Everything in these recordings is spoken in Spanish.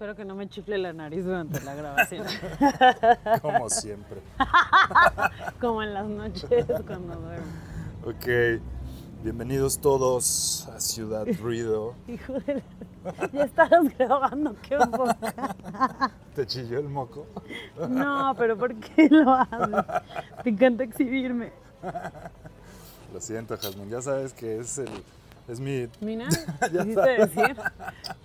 Espero que no me chifle la nariz durante la grabación. Como siempre. Como en las noches cuando duermo. Ok. Bienvenidos todos a Ciudad Ruido. Hijo de la... Ya estabas grabando, qué boca. ¿Te chilló el moco? No, pero ¿por qué lo haces? Te encanta exhibirme. Lo siento, Jasmine. Ya sabes que es el es mi. ¿Mina? Ya ¿Quisiste sabes. decir?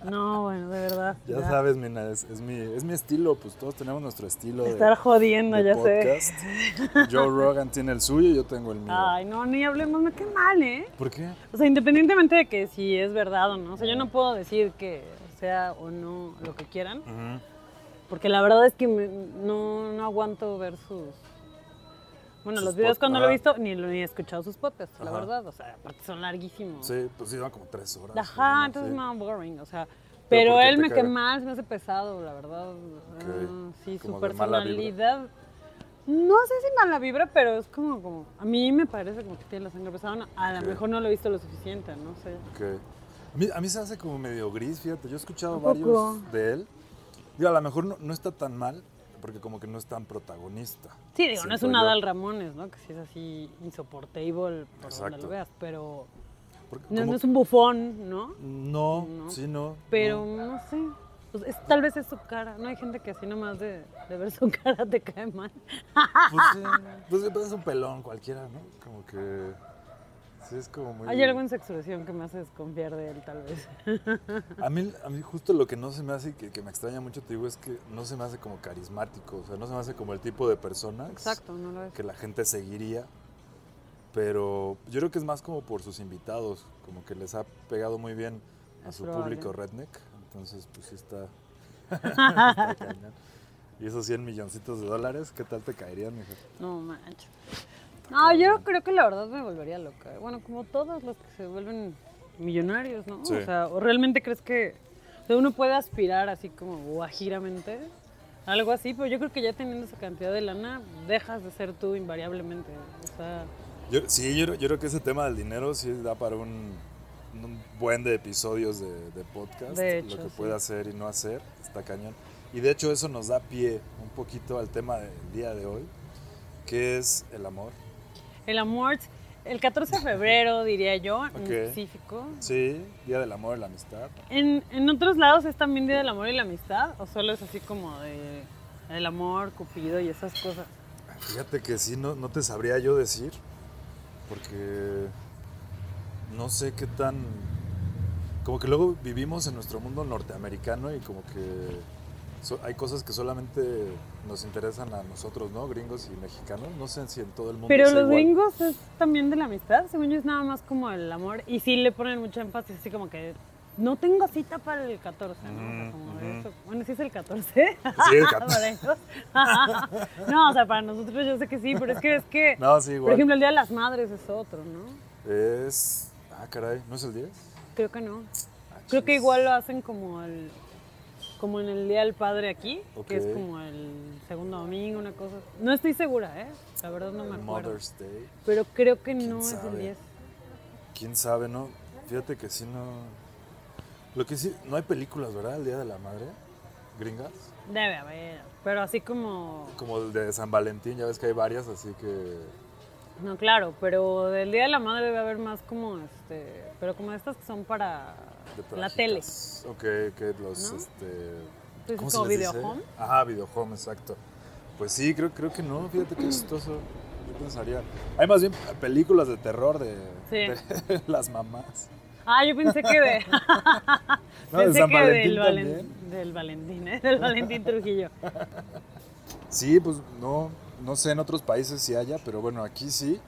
No, bueno, de verdad. Ya sabes, Mina, es, es mi, es mi estilo. Pues todos tenemos nuestro estilo de, Estar jodiendo, de ya sé. Joe Rogan tiene el suyo y yo tengo el mío. Ay, no, ni hablemos, me qué mal, ¿eh? ¿Por qué? O sea, independientemente de que si es verdad o no, o sea, yo no puedo decir que sea o no lo que quieran, porque la verdad es que me- no, no aguanto ver sus... Bueno, los videos cuando lo he visto, ni ni he escuchado sus podcasts, la Ajá. verdad. O sea, aparte son larguísimos. Sí, pues iban como tres horas. Ajá, ¿no? entonces Sí. no, boring, o sea... ¿Pero Pero, él me caga? mal, se me hace pesado, la verdad. Ah, sí, su como vibra. personalidad... No sé si mala vibra, pero es como, como... A mí me parece como que tiene la sangre pesada. A lo mejor no lo he visto lo suficiente, no sé. Ok. A mí, a mí se hace como medio gris, fíjate. Yo he escuchado varios de él. Digo, a lo mejor no, no está tan mal, porque como que no es tan protagonista. Sí, digo, no es un yo. Adal Ramones, ¿no? Que sí es así insoportable por donde Exacto. lo veas, pero Porque no, no es un bufón, ¿no? No, No. sí, no. Pero no. no, sé, pues es- tal vez es su cara, ¿no? Hay gente que así nomás de, de ver su cara te cae mal. Pues sí, pues es un pelón cualquiera, ¿no? Como que. Sí, es como muy. Hay algo en su expresión que me hace desconfiar de él, tal vez. A mí, a mí justo lo que no se me hace, que, que me extraña mucho, te digo, es que no se me hace como carismático. O sea, no se me hace como el tipo de personas Exacto, no lo es. que la gente seguiría. Pero yo creo que es más como por sus invitados, como que les ha pegado muy bien a Es su probable. público redneck. Entonces, pues sí está. Y esos 100 milloncitos de dólares, ¿qué tal te caerían, mija? No manches. No, yo creo que la verdad me volvería loca. Bueno, como todos los que se vuelven millonarios, ¿no? Sí. O sea, ¿o realmente crees que o sea, uno puede aspirar así como guajiramente? Algo así, pero yo creo que ya teniendo esa cantidad de lana, dejas de ser tú invariablemente. O sea, Yo, sí, yo, yo creo que ese tema del dinero sí da para un, un buen de episodios de, de podcast. De hecho, lo que sí. puede hacer y no hacer, está cañón. Y de hecho eso nos da pie un poquito al tema del día de hoy, que es el amor. El amor, el 14 de febrero, diría yo, en específico. Sí, Día del Amor y la Amistad. ¿En, ¿En otros lados es también Día del Amor y la Amistad? ¿O solo es así como de el amor, Cupido y esas cosas? Fíjate que sí, no, no te sabría yo decir, porque no sé qué tan... Como que luego vivimos en nuestro mundo norteamericano y como que so- hay cosas que solamente nos interesan a nosotros, ¿no? Gringos y mexicanos. No sé si en todo el mundo Pero los igual. gringos es también de la amistad, según yo es nada más como el amor. Y sí le ponen mucho énfasis, así como que no tengo cita para el 14, ¿no? O sea, Ujú, como eso. Bueno, sí es el 14. Sí, el 14. Para ellos. no, o sea, para nosotros yo sé que sí, pero es que es que, No, sí, por igual. ejemplo, el Día de las Madres es otro, ¿no? Es... Ah, caray, ¿no es el 10? Creo que no. Ah, Creo que igual lo hacen como el como en el Día del Padre aquí, que es como el segundo domingo, una cosa. No estoy segura, ¿eh? La verdad no me El acuerdo. Mother's Day. Pero creo que ¿Quién no es el 10. ¿Quién sabe, no? Fíjate que sí no... Lo que sí, no hay películas, ¿verdad? El Día de la Madre, gringas. Debe haber. Pero así como. Como el de San Valentín, ya ves que hay varias, así que... No, claro, pero del Día de la Madre debe haber más como este. Pero como estas que son para de la tele. Ok, que los, ¿No? este... ¿Tú dices ¿Cómo se como les video dice? home? Ajá, videohome, exacto. Pues sí, creo, creo que no, fíjate qué chistoso. Yo pensaría... Hay más bien películas de terror de, Sí. de las mamás. Ah, yo pensé que de. No, de pensé San que Valentín del, Valen- del Valentín, ¿eh? Del Valentín Trujillo. Sí, pues no, no sé en otros países si haya, pero bueno, aquí sí.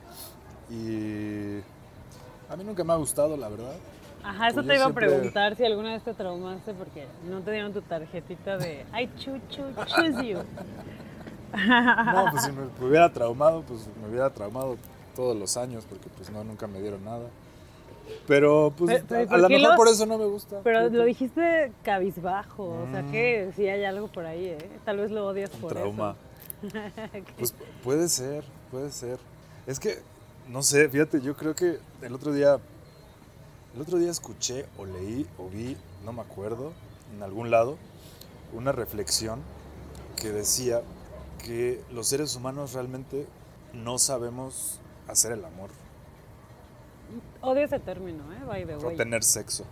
Y a mí nunca me ha gustado, la verdad. Ajá, eso Pues te iba siempre- a preguntar si alguna vez te traumaste porque no te dieron tu tarjetita de I choo choo choose you. No, pues si me hubiera traumado, pues me hubiera traumado todos los años, porque pues no, nunca me dieron nada. Pero pues Pero- a, ¿por lo mejor por eso no me gusta. Pero lo dijiste cabizbajo, o sea Mm. que sí hay algo por ahí, ¿eh? Tal vez lo odias Un por trauma. eso. Pues puede ser, puede ser. Es que, no sé, fíjate, yo creo que el otro día, el otro día escuché o leí o vi, no me acuerdo, en algún lado, una reflexión que decía que los seres humanos realmente no sabemos hacer el amor Odio ese término, ¿eh? By the o way. tener sexo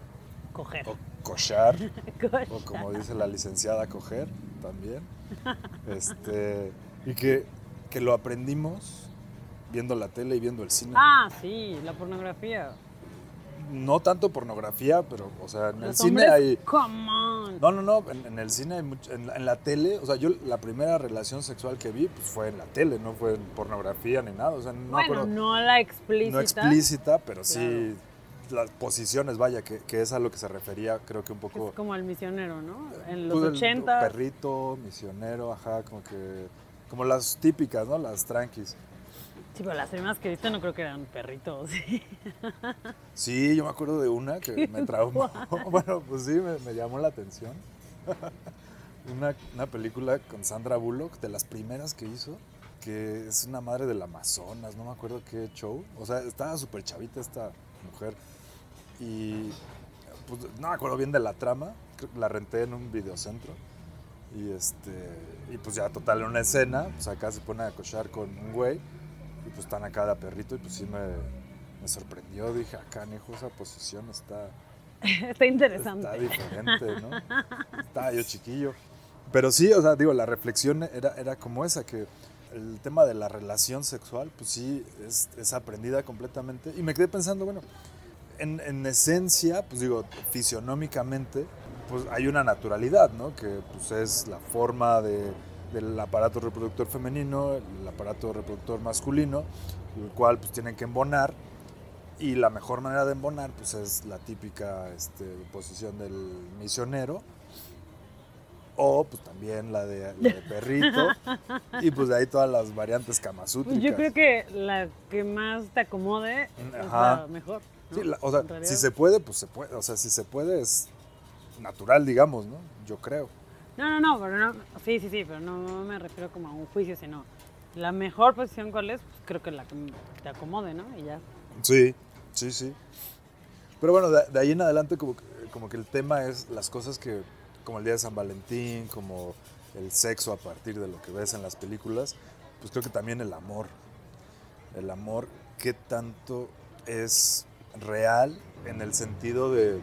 Coger. o cochar o como dice la licenciada coger también este y que, que lo aprendimos viendo la tele y viendo el cine Ah, sí, la pornografía. No tanto pornografía pero o sea en el cine hombres, hay Come on. no no no en, en el cine hay mucho, en, la- en la tele o sea yo la primera relación sexual que vi pues fue en la tele no fue en pornografía ni nada o sea no bueno, acuerdo- no la explícita. no explícita, pero sí las posiciones, vaya, que, que es a lo que se refería, creo que un poco... Es como el misionero, ¿no? En los pues, el 80. Perrito, misionero, ajá, como que... Como las típicas, ¿no? Las tranquis. Sí, pero las primeras que viste no creo que eran perritos. sí. Sí, yo me acuerdo de una que me traumó. bueno, pues sí, me, me llamó la atención. una, una película con Sandra Bullock, de las primeras que hizo, que es una madre del Amazonas, no me acuerdo qué show. O sea, estaba súper chavita esta mujer. Y pues, no me acuerdo bien de la trama, la renté en un videocentro. Y este y pues ya total en una escena, pues acá se pone a cochar con un güey y pues están acá de perrito y pues sí me, me sorprendió, dije, acá hijo esa posición está, Está interesante. está diferente, ¿no? Estaba yo chiquillo. Pero sí, o sea, digo, la reflexión era, era como esa, que el tema de la relación sexual, pues sí, es, es aprendida completamente. Y me quedé pensando, bueno, en, en esencia, pues digo, fisionómicamente, pues hay una naturalidad, ¿no? Que pues es la forma de- del aparato reproductor femenino, el aparato reproductor masculino, el cual pues tienen que embonar. Y la mejor manera de embonar, pues es la típica este, posición del misionero. O pues también la de, la de perrito. y pues de ahí todas las variantes camasútricas. yo creo que la que más te acomode es Ajá. la mejor. ¿no? Sí, la- o sea, si se puede, pues se puede. O sea, si se puede es natural, digamos, ¿no? Yo creo. No, no, no, pero no. Sí, sí, sí, pero no me refiero como a un juicio, sino la mejor posición cuál es, pues creo que la que te acomode, ¿no? Y ya. Sí, sí, sí. Pero bueno, de, ahí en adelante como, que- como que el tema es las cosas que, como el Día de San Valentín, como el sexo a partir de lo que ves en las películas, pues creo que también el amor. El amor, qué tanto es real en el sentido de,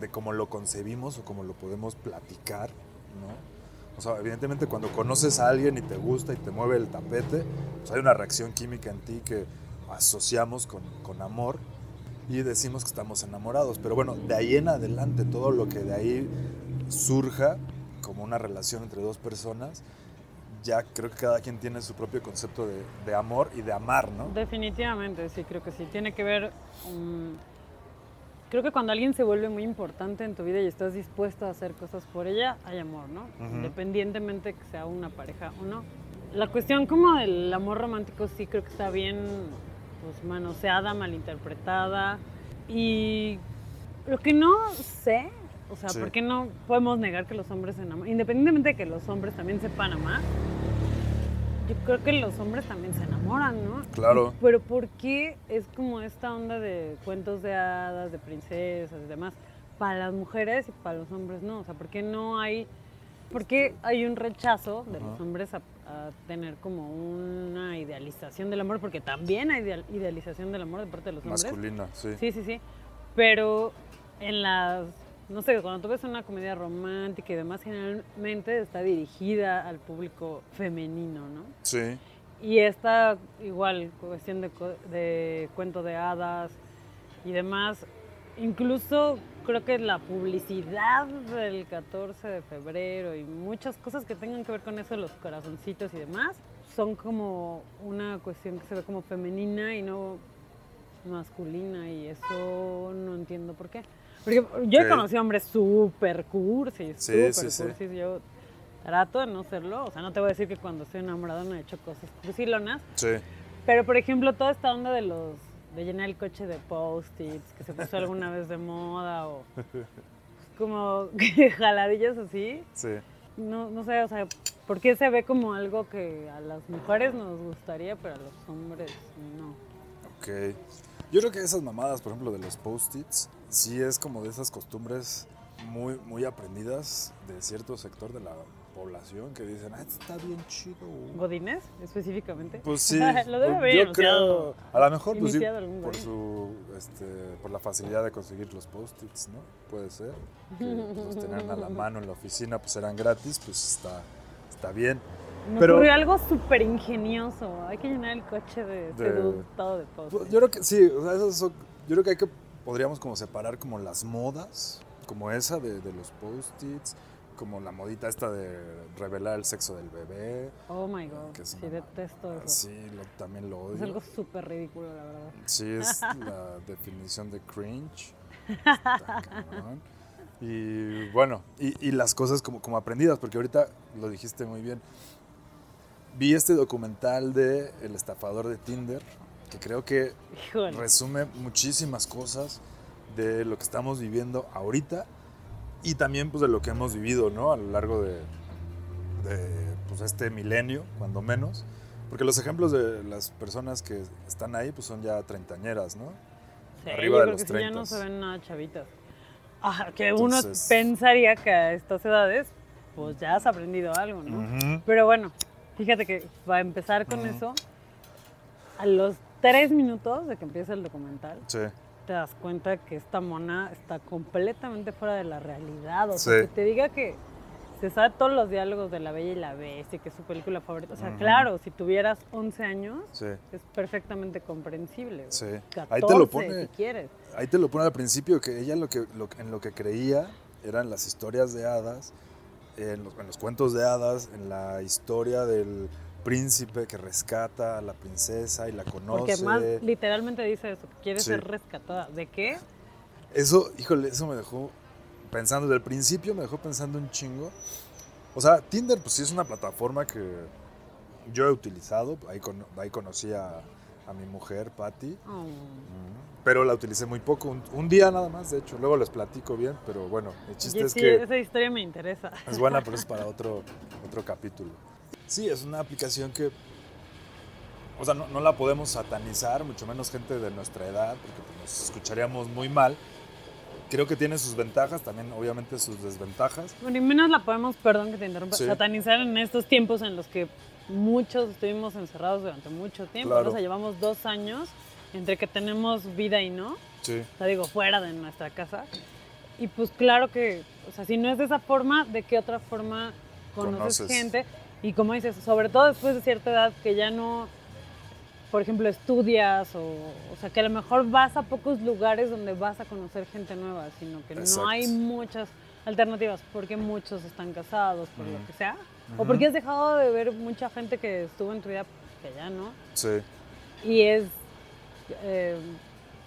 de cómo lo concebimos o cómo lo podemos platicar, ¿no? O sea, evidentemente cuando conoces a alguien y te gusta y te mueve el tapete, pues hay una reacción química en ti que asociamos con, con amor y decimos que estamos enamorados. Pero bueno, de ahí en adelante, todo lo que de ahí surja como una relación entre dos personas, ya creo que cada quien tiene su propio concepto de, de amor y de amar, ¿no? Definitivamente, sí, creo que sí. Tiene que ver. um, creo que cuando alguien se vuelve muy importante en tu vida y estás dispuesto a hacer cosas por ella, hay amor, ¿no? Ujú. Independientemente que sea una pareja o no. La cuestión como del amor romántico sí creo que está bien pues, manoseada, malinterpretada. Y lo que no sé, o sea, Sí. ¿por qué no podemos negar que los hombres se enamoran? Independientemente de que los hombres también sepan amar, yo creo que los hombres también se enamoran, ¿no? Claro. Pero ¿por qué es como esta onda de cuentos de hadas, de princesas y demás? Para las mujeres y para los hombres no. O sea, ¿por qué no hay, por qué hay un rechazo de los hombres a, a tener como una idealización del amor? Porque también hay ideal- idealización del amor de parte de los hombres. Masculina, sí. Sí, sí, sí. Pero en las, no sé, cuando tú ves una comedia romántica y demás, generalmente está dirigida al público femenino, ¿no? Sí. Y esta, igual, cuestión de, de cuento de hadas y demás, incluso creo que la publicidad del 14 de febrero y muchas cosas que tengan que ver con eso, los corazoncitos y demás, son como una cuestión que se ve como femenina y no masculina y eso no entiendo por qué. Porque yo he conocido hombres súper cursis, Sí, súper sí, sí. cursis, yo trato de no serlo, o sea, no te voy a decir que cuando estoy enamorada no he hecho cosas cursilonas, Sí. pero por ejemplo toda esta onda de los de llenar el coche de post-its que se puso alguna vez de moda o como jaladillas así, Sí. no, no sé, o sea, ¿por qué se ve como algo que a las mujeres nos gustaría, pero a los hombres no? Ok. Yo creo que esas mamadas, por ejemplo, de los post-its, sí es como de esas costumbres muy, muy aprendidas de cierto sector de la población que dicen, ah, está bien chido. ¿Godines específicamente? Pues sí, Lo debe pues, haber yo creo, a lo mejor pues sí, por su, este, por la facilidad de conseguir los post-its, ¿no? Puede ser, que pues, los tenían a la mano en la oficina, pues eran gratis, pues está, está bien. Me Pero- ocurrió algo súper ingenioso. Hay que llenar el coche de, De- de Pues, post Yo creo que sí, o sea, esos son- yo creo que hay que, podríamos como separar como las modas, como esa de, de los post-its, como la modita esta de revelar el sexo del bebé, Oh my god. que es Sí, detesto eso. sí, lo- también lo Es odio. algo súper ridículo, la verdad. Sí, es la definición de cringe. Está cabrón. Y bueno, y, y las cosas como, como aprendidas, porque ahorita lo dijiste muy bien. Vi este documental de El estafador de Tinder, que creo que Híjole. resume muchísimas cosas de lo que estamos viviendo ahorita y también pues de lo que hemos vivido, ¿no? A lo largo de, de, pues, este milenio, cuando menos. Porque los ejemplos de las personas que están ahí pues son ya treintañeras, ¿no? Sí, arriba yo de creo los que ya no 30. se ven nada chavitas. Ah, que uno Entonces- pensaría que a estas edades, pues ya has aprendido algo, ¿no? Ujú. Pero bueno, fíjate que para empezar con Ujú. eso, a los tres minutos de que empieza el documental, Sí, te das cuenta que esta mona está completamente fuera de la realidad. O Sí. sea, que te diga que se sabe todos los diálogos de La Bella y la Bestia, que es su película favorita. O sea, claro, si tuvieras 11 años, sí, es perfectamente comprensible. sí. 14, Ahí te lo pone, si quieres. ahí te lo pone al principio, que ella lo que, lo en lo que creía eran las historias de hadas, en los, en los cuentos de hadas, en la historia del príncipe que rescata a la princesa y la conoce. Porque más literalmente dice eso, que quiere Sí. ser rescatada. ¿De qué? Eso, híjole, eso me dejó pensando, desde el principio me dejó pensando un chingo. O sea, Tinder pues sí es una plataforma que yo he utilizado, ahí, cono- ahí conocí a, a mi mujer, Patty, Oh, pero la utilicé muy poco, un, un día nada más, de hecho, luego les platico bien, pero bueno, el chiste y es sí, que esa historia me interesa. es buena, pero es para otro, otro capítulo. Sí, es una aplicación que, o sea, no, no la podemos satanizar, mucho menos gente de nuestra edad, porque pues, nos escucharíamos muy mal. Creo que tiene sus ventajas, también obviamente sus desventajas. Bueno, y menos la podemos, perdón que te interrumpa, Sí. satanizar en estos tiempos en los que muchos estuvimos encerrados durante mucho tiempo. Claro. ¿no? O sea, llevamos dos años entre que tenemos vida y no. Sí. O sea, digo, fuera de nuestra casa. Y pues claro que, o sea, si no es de esa forma, ¿de qué otra forma conoces, Conoces. gente? Y como dices, sobre todo después de cierta edad que ya no, por ejemplo, estudias o, o sea, que a lo mejor vas a pocos lugares donde vas a conocer gente nueva, sino que Exacto. no hay muchas alternativas porque muchos están casados, por lo que sea. O porque has dejado de ver mucha gente que estuvo en tu vida que ya no Sí. y es eh,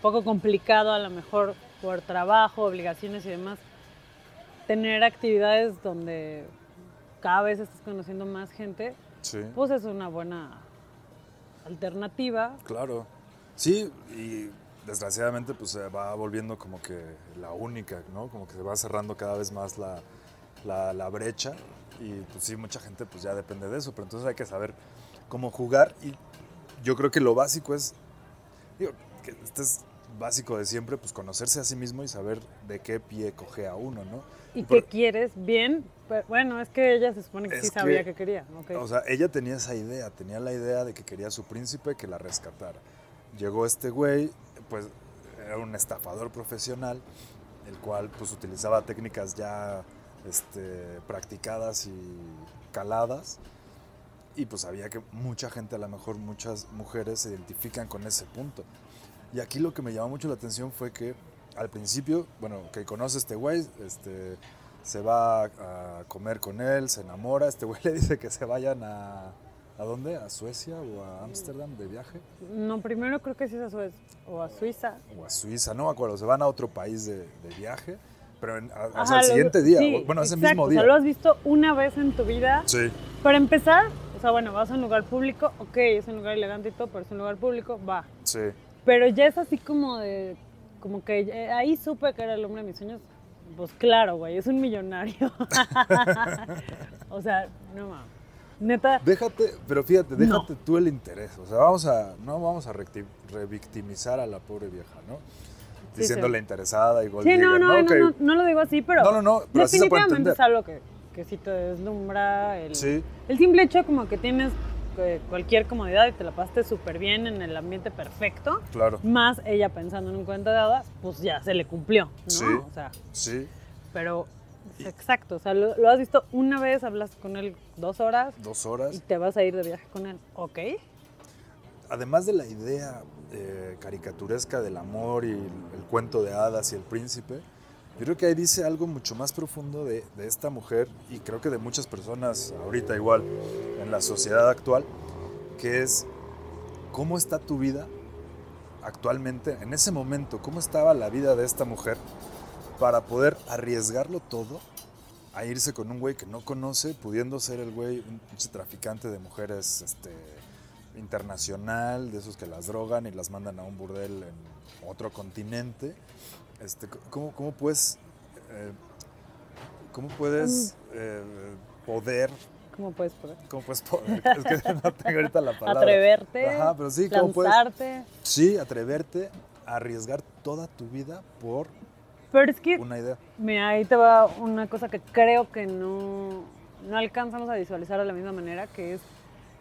poco complicado a lo mejor por trabajo, obligaciones y demás, tener actividades donde cada vez estás conociendo más gente, Sí. pues es una buena alternativa. Claro. Sí, y desgraciadamente pues se va volviendo como que la única, ¿no? Como que se va cerrando cada vez más la, la, la brecha y pues sí, mucha gente pues ya depende de eso, pero entonces hay que saber cómo jugar y yo creo que lo básico es, digo, que este es básico de siempre, pues conocerse a sí mismo y saber de qué pie coge a uno, ¿no? ¿Y Por- qué quieres? Bien, pero bueno, es que ella se supone que sí sabía que- que quería. ok. O sea, ella tenía esa idea, tenía la idea de que quería a su príncipe que la rescatara. Llegó este güey, pues era un estafador profesional, el cual pues utilizaba técnicas ya este, practicadas y caladas. Y pues sabía que mucha gente, a lo mejor muchas mujeres se identifican con ese punto. Y aquí lo que me llamó mucho la atención fue que al principio, bueno, que conoce a este güey, este, se va a comer con él, se enamora, este güey le dice que se vayan a... ¿A dónde? ¿A Suecia o a Ámsterdam de viaje? No, primero creo que sí es a Suez o a Suiza. O a Suiza, no me acuerdo, se van a otro país de, de viaje, pero en- a- o sea, el siguiente día, sí, o- bueno, ese exacto, mismo O día. sea, lo has visto una vez en tu vida. Sí, Para empezar, o sea, bueno, vas a un lugar público, ok, es un lugar elegante y todo, pero es un lugar público, va. sí, Pero ya es así como de, como que eh, ahí supe que era el hombre de mis sueños. Pues claro, güey, es un millonario. o sea, no mames. Neta, Déjate, pero fíjate, No. déjate tú el interés. O sea, vamos a, no vamos a revictimizar a la pobre vieja, ¿no? Sí, diciéndole sí. interesada y Sí, no, digger, no, no, Ok. no, no lo digo así, pero No, no, no, pero así se puede definitivamente es algo que, que sí te deslumbra. El, Sí. el simple hecho como que tienes cualquier comodidad y te la pasaste súper bien en el ambiente perfecto, Claro. más ella pensando en un cuento de hadas, pues ya se le cumplió, ¿no? Sí. O sea, Sí, pero exacto, o sea, lo, lo has visto una vez, hablas con él dos horas dos y horas. te vas a ir de viaje con él, ¿ok? Además de la idea eh, caricaturesca del amor y el, el cuento de hadas y el príncipe, yo creo que ahí dice algo mucho más profundo de, de esta mujer y creo que de muchas personas ahorita igual en la sociedad actual, que es cómo está tu vida actualmente, en ese momento, cómo estaba la vida de esta mujer para poder arriesgarlo todo a irse con un güey que no conoce, pudiendo ser el güey un traficante de mujeres este, internacional, de esos que las drogan y las mandan a un burdel en otro continente. Este, ¿cómo, cómo puedes, eh, cómo puedes eh, poder, ¿Cómo puedes poder? cómo puedes poder? Es que no tengo ahorita la palabra. Atreverte, Ajá, pero sí, ¿cómo puedes? lanzarte. Sí, atreverte a arriesgar toda tu vida por Pero es que una idea. Mira, ahí te va una cosa que creo que no, no alcanzamos a visualizar de la misma manera, que es,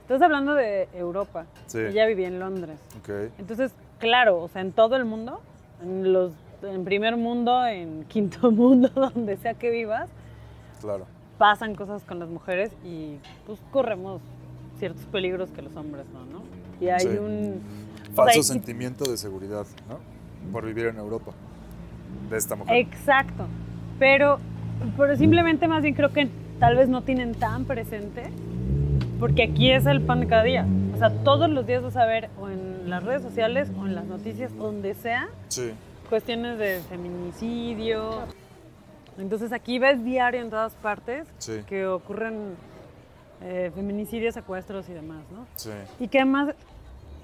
estás hablando de Europa, Sí. ella vivía en Londres. Ok, Entonces, claro, o sea, en todo el mundo, en, los, en primer mundo, en quinto mundo, donde sea que vivas, claro. pasan cosas con las mujeres y pues corremos ciertos peligros que los hombres no, ¿no? Y hay Sí. un... o Falso sea, sentimiento de seguridad, ¿no? Por vivir en Europa. De esta mujer. Exacto. Pero, pero simplemente más bien creo que tal vez no tienen tan presente, porque aquí es el pan de cada día. O sea, todos los días vas a ver o en las redes sociales o en las noticias, donde sea, Sí, cuestiones de feminicidio. Entonces aquí ves diario en todas partes Sí. que ocurren eh, feminicidios, secuestros y demás, ¿no? sí, Y que además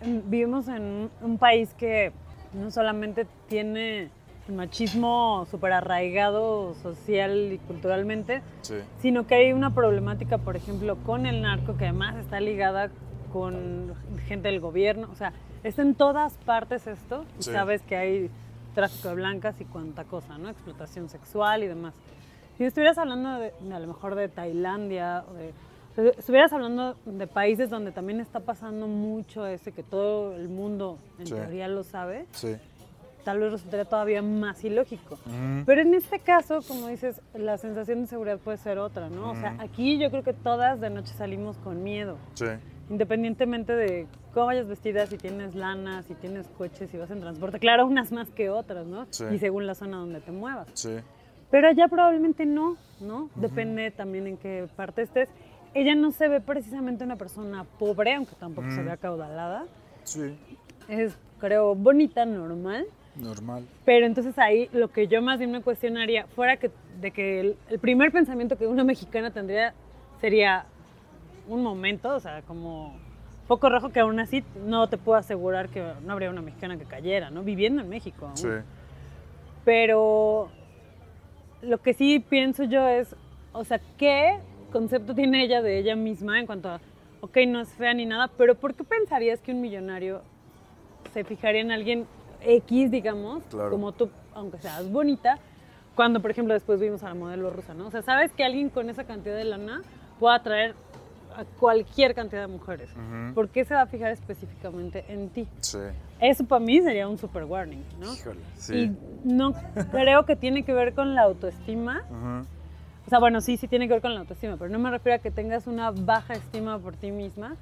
mm, vivimos en un país que no solamente tiene el machismo súper arraigado social y culturalmente, sí. sino que hay una problemática, por ejemplo, con el narco, que además está ligada con gente del gobierno. O sea, está en todas partes esto. Sí. sabes que hay tráfico de blancas y cuánta cosa, ¿no? Explotación sexual y demás. Si estuvieras hablando de, a lo mejor de Tailandia o de... Estuvieras hablando de países donde también está pasando mucho ese que todo el mundo en Sí. teoría lo sabe, Sí. tal vez resultaría todavía más ilógico. Ujú. Pero en este caso, como dices, la sensación de seguridad puede ser otra, ¿no? O sea, aquí yo creo que todas de noche salimos con miedo, Sí, independientemente de cómo vayas vestida, si tienes lana, si tienes coche, si vas en transporte. Claro, unas más que otras, ¿no? Sí. Y según la zona donde te muevas. sí. Pero allá probablemente no, ¿no? Depende también en qué parte estés. Ella no se ve precisamente una persona pobre, aunque tampoco se Mm. ve acaudalada. Sí. Es, creo, bonita, normal. Normal. Pero entonces ahí lo que yo más bien me cuestionaría, fuera que, de que el, el primer pensamiento que una mexicana tendría sería un momento, o sea, como foco rojo que aún así no te puedo asegurar que no habría una mexicana que cayera, ¿no? Viviendo en México aún. Sí. Pero lo que sí pienso yo es, o sea, ¿qué concepto tiene ella de ella misma en cuanto a, ok, no es fea ni nada, pero ¿por qué pensarías que un millonario se fijaría en alguien X, digamos, Claro. como tú, aunque seas bonita, cuando, por ejemplo, después vimos a la modelo rusa, ¿no? O sea, sabes que alguien con esa cantidad de lana puede atraer a cualquier cantidad de mujeres. Ujú. ¿Por qué se va a fijar específicamente en ti? Sí. Eso para mí sería un super warning, ¿no? Híjole. Y Sí. no creo que tiene que ver con la autoestima. O sea, bueno, sí, sí tiene que ver con la autoestima, pero no me refiero a que tengas una baja estima por ti misma.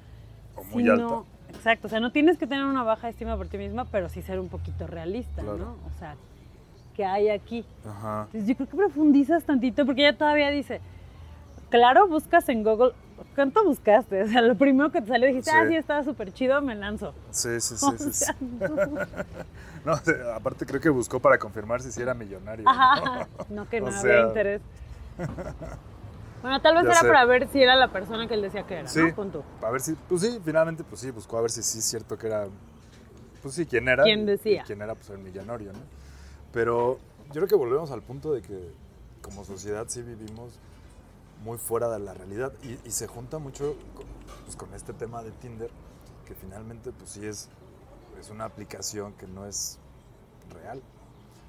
O muy sino- alta. Exacto, o sea, no tienes que tener una baja estima por ti misma, pero sí ser un poquito realista, Claro. ¿no? O sea, ¿qué hay aquí? Ajá. Entonces yo creo que profundizas tantito, porque ella todavía dice, claro, buscas en Google, ¿cuánto buscaste? O sea, lo primero que te salió dijiste, Sí. ah, sí, estaba súper chido, me lanzo. Sí, sí, sí. O sí, No, o aparte creo que buscó para confirmar si sí era millonario. ¿no? Ajá, no que O no sea- había interés. Bueno, tal vez Ya era sé. para ver si era la persona que él decía que era, Sí. ¿no? Pon tú. A ver si, pues sí, finalmente, pues sí, buscó a ver si sí es cierto que era, pues sí, quién era. ¿Quién decía? quién era, pues el millonario, ¿no? Pero yo creo que volvemos al punto de que como sociedad sí vivimos muy fuera de la realidad y, se junta mucho con, pues, con este tema de Tinder, que finalmente, pues sí es, es una aplicación que no es real.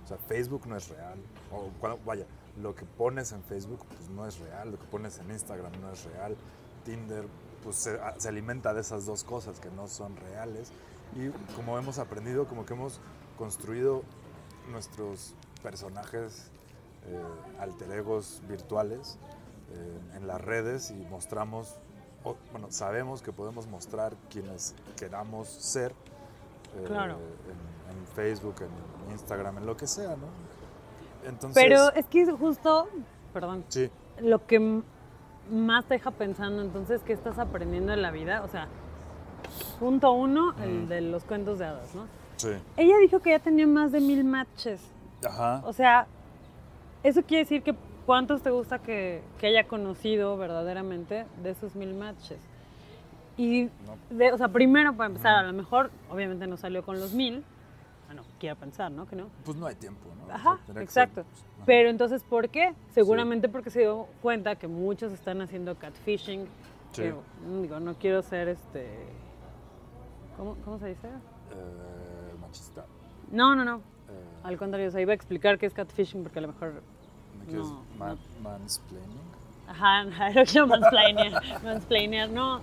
O sea, Facebook no es real. O vaya, lo que pones en Facebook pues no es real, lo que pones en Instagram no es real. Tinder pues se, se alimenta de esas dos cosas que no son reales. Y como hemos aprendido, como que hemos construido nuestros personajes eh, alter egos virtuales eh, en las redes y mostramos, o, bueno, sabemos que podemos mostrar quienes queramos ser eh, Claro. en, en Facebook, en Instagram, en lo que sea, ¿no? Entonces, Pero es que es justo, perdón, sí, lo que más te deja pensando entonces qué estás aprendiendo en la vida. O sea, punto uno, el Mm. de los cuentos de hadas, ¿no? sí, Ella dijo que ya tenía más de mil matches. ajá, O sea, eso quiere decir que cuántos te gusta que, que haya conocido verdaderamente de esos mil matches. Y, No. de- o sea, primero para empezar, a lo mejor, obviamente no salió con los mil. Bueno, quiero pensar, ¿no? Que no. pues no hay tiempo, ¿no? O sea, Ajá, que ser, exacto. pues, ajá. Pero entonces, ¿por qué? Seguramente porque se dio cuenta que muchos están haciendo catfishing. Sí. que, mm, digo, no quiero ser este. ¿Cómo, cómo se dice? Eh, machista. No, no, no. eh, Al contrario, o sea, iba a explicar qué es catfishing porque a lo mejor. ¿Qué es? no, Ma- no. mansplaining. Ajá, no quiero mansplainear, mansplainear, no.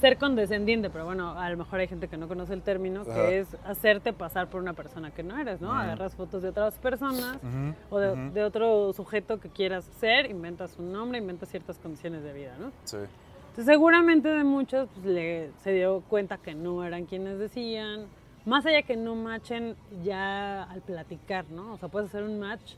Ser condescendiente, pero bueno, a lo mejor hay gente que no conoce el término, que Ajá. es hacerte pasar por una persona que no eres, ¿no? Ujú. Agarras fotos de otras personas Ujú, o de, ujú. de otro sujeto que quieras ser, inventas un nombre, inventas ciertas condiciones de vida, ¿no? Sí, Entonces, seguramente de muchos pues, le, se dio cuenta que no eran quienes decían, más allá que no machen ya al platicar, ¿no? O sea, puedes hacer un match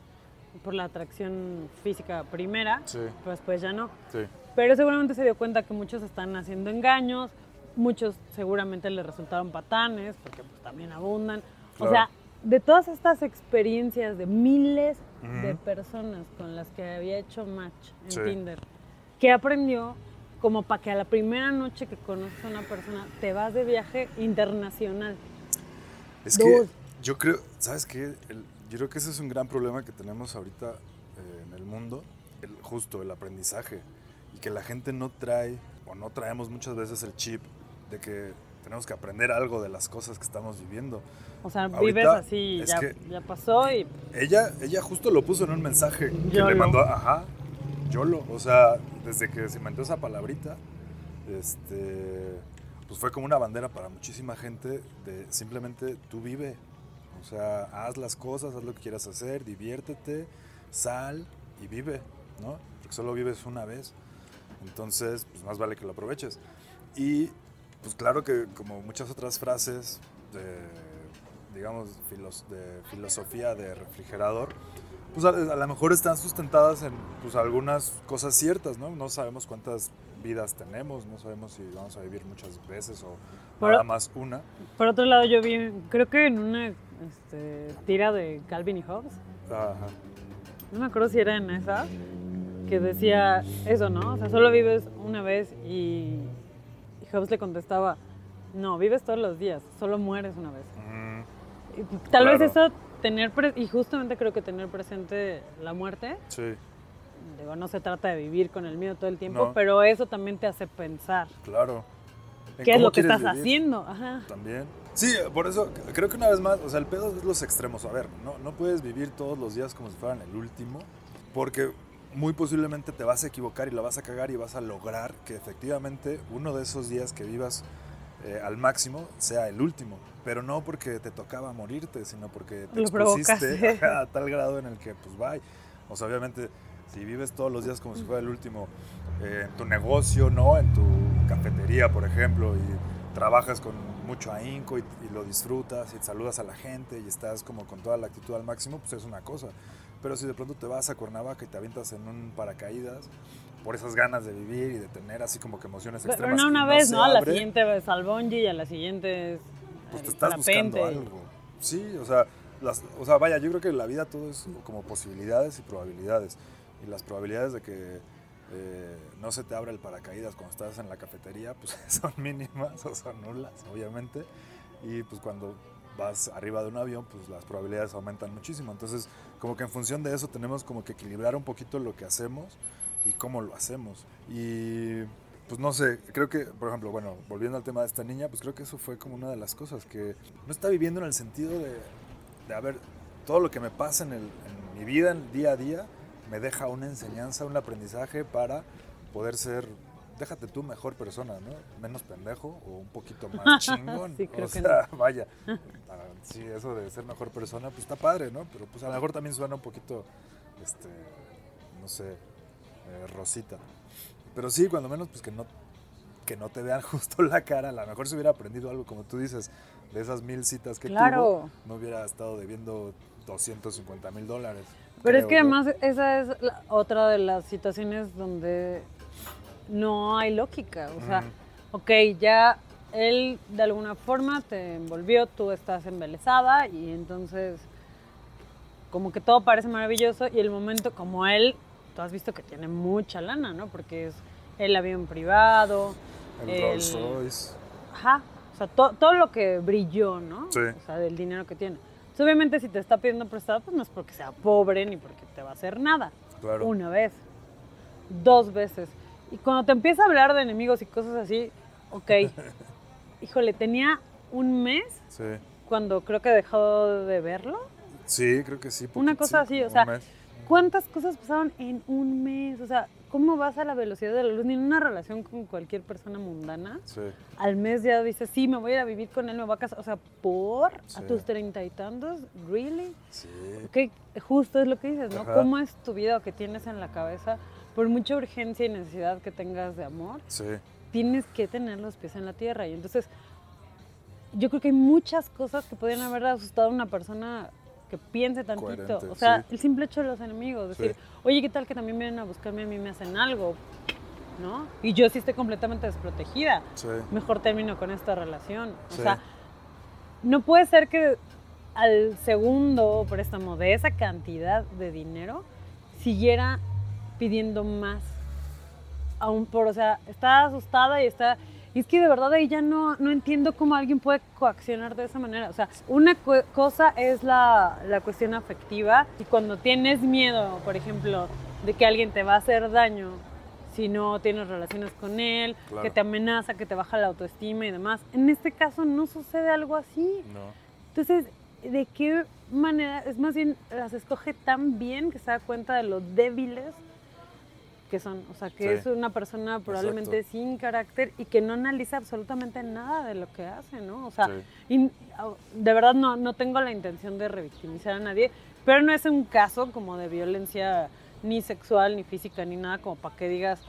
por la atracción física primera, sí, pero después ya no. sí. Pero seguramente se dio cuenta que muchos están haciendo engaños, muchos seguramente le resultaron patanes, porque pues, también abundan. O Claro. sea, de todas estas experiencias de miles de Ujú. personas con las que había hecho match en Sí. Tinder, ¿qué aprendió? Como para que a la primera noche que conoces a una persona te vas de viaje internacional. Es Dude. que yo creo, ¿sabes qué? El- yo creo que ese es un gran problema que tenemos ahorita eh, en el mundo, el, justo el aprendizaje. Y que la gente no trae, o no traemos muchas veces el chip de que tenemos que aprender algo de las cosas que estamos viviendo. O sea, Ahorita vives así, ya, ya pasó y Ella, ella justo lo puso en un mensaje que YOLO. le mandó, ajá, YOLO. O sea, desde que se inventó esa palabrita, este, pues fue como una bandera para muchísima gente de simplemente tú vive. O sea, haz las cosas, haz lo que quieras hacer, diviértete, sal y vive, ¿no? Porque solo vives una vez. Entonces, pues más vale que lo aproveches. Y pues claro que como muchas otras frases de, digamos, filos- de filosofía de refrigerador, pues a, a lo mejor están sustentadas en pues, algunas cosas ciertas, ¿no? No sabemos cuántas vidas tenemos, no sabemos si vamos a vivir muchas veces o Por- nada más una. por otro lado yo vi, creo que en una este, tira de Calvin y Hobbes, Ajá. no me acuerdo si era en esa, que decía eso, ¿no? O sea, solo vives una vez y, y Hobbes le contestaba, no, vives todos los días, solo mueres una vez. Mm, Y tal vez eso, tener, pre- y justamente creo que tener presente la muerte, sí, digo, no se trata de vivir con el miedo todo el tiempo, No. pero eso también te hace pensar claro. ¿En qué es lo que estás vivir? haciendo. Ajá. También. Sí, por eso creo que una vez más, o sea, el pedo es los extremos. A ver, no, no puedes vivir todos los días como si fueran el último, porque muy posiblemente te vas a equivocar y la vas a cagar y vas a lograr que efectivamente uno de esos días que vivas eh, al máximo sea el último. Pero no porque te tocaba morirte, sino porque te Lo expusiste provocaste. a tal grado en el que, pues, bye. O sea, obviamente, si vives todos los días como si fuera el último, eh, en tu negocio, ¿no? En tu cafetería, por ejemplo, y trabajas con mucho ahínco y, y lo disfrutas y saludas a la gente y estás como con toda la actitud al máximo, pues es una cosa. Pero si de pronto te vas a Cuernavaca y te avientas en un paracaídas por esas ganas de vivir y de tener así como que emociones Pero extremas. no y una vez, se ¿no? A la siguiente es al bungee y a la siguiente es Pues te estás buscando algo. Sí, o sea, las, o sea, vaya, yo creo que en la vida todo es como posibilidades y probabilidades. Y las probabilidades de que eh, no se te abra el paracaídas cuando estás en la cafetería, pues son mínimas o son nulas, obviamente. Y pues cuando vas arriba de un avión, pues las probabilidades aumentan muchísimo. Entonces, como que en función de eso tenemos como que equilibrar un poquito lo que hacemos y cómo lo hacemos. Y pues no sé, creo que, por ejemplo, bueno, volviendo al tema de esta niña, pues creo que eso fue como una de las cosas, que no está viviendo en el sentido de, de haber todo lo que me pasa en, el, mi vida, en día a día, me deja una enseñanza, un aprendizaje para poder ser, déjate tú, mejor persona, ¿no? Menos pendejo o un poquito más chingón. Sí, creo o que sea, vaya. ah, Sí, eso de ser mejor persona, pues está padre, ¿no? Pero pues a lo mejor también suena un poquito, este, no sé, eh, rosita. Pero sí, cuando menos, pues que no, que no te vean justo la cara. A lo mejor se hubiera aprendido algo, como tú dices, de esas mil citas que Claro. tuvo, no hubiera estado debiendo 250 mil dólares. Pero es que además esa es la- otra de las situaciones donde no hay lógica. O sea, Ujú. ok, ya él de alguna forma te envolvió, tú estás embelesada y entonces como que todo parece maravilloso y el momento como él, tú has visto que tiene mucha lana, ¿no? Porque es el avión privado, El el- Rolls Royce. Ajá. O sea, to- todo lo que brilló, ¿no? Sí. O sea, del dinero que tiene. Entonces, obviamente, si te está pidiendo prestado, pues no es porque sea pobre ni porque te va a hacer nada. Claro. Una vez. Dos veces. Y cuando te empieza a hablar de enemigos y cosas así, ok. Híjole, tenía un mes Sí. cuando creo que dejó de verlo. Sí, creo que sí. Una cosa sí, así, o sea, mes. ¿Cuántas cosas pasaron en un mes? O sea, ¿cómo vas a la velocidad de la luz? Ni en una relación con cualquier persona mundana. Sí. al mes ya dices, sí, me voy a ir a vivir con él, me voy a casar. O sea, ¿por? Sí. ¿A tus treinta y tantos? ¿Really? Sí. Que justo es lo que dices, ¿no? Ajá. ¿Cómo es tu vida o que tienes en la cabeza? Por mucha urgencia y necesidad que tengas de amor, Sí. tienes que tener los pies en la tierra. Y entonces, yo creo que hay muchas cosas que podrían haber asustado a una persona que piense tantito. Coherente, o sea, sí. el simple hecho de los enemigos, decir, Sí. oye, ¿qué tal que también vienen a buscarme a mí me hacen algo? ¿No? Y yo sí estoy completamente desprotegida Sí. mejor termino con esta relación. O sea, no puede ser que al segundo préstamo de esa cantidad de dinero siguiera pidiendo más. Aún por, o sea, está asustada y está... Y es que de verdad ahí ya no, no entiendo cómo alguien puede coaccionar de esa manera. O sea, una cosa es la, la cuestión afectiva y cuando tienes miedo, por ejemplo, de que alguien te va a hacer daño si no tienes relaciones con él, Claro. que te amenaza, que te baja la autoestima y demás. En este caso no sucede algo así. No. Entonces, ¿de qué manera? Es más bien, las escoge tan bien que se da cuenta de lo débiles que son. O sea, que Sí. es una persona probablemente Exacto. sin carácter y que no analiza absolutamente nada de lo que hace, ¿no? O sea, Sí. y, au- de verdad no, no tengo la intención de revictimizar a nadie, pero no es un caso como de violencia ni sexual, ni física, ni nada como para que digas,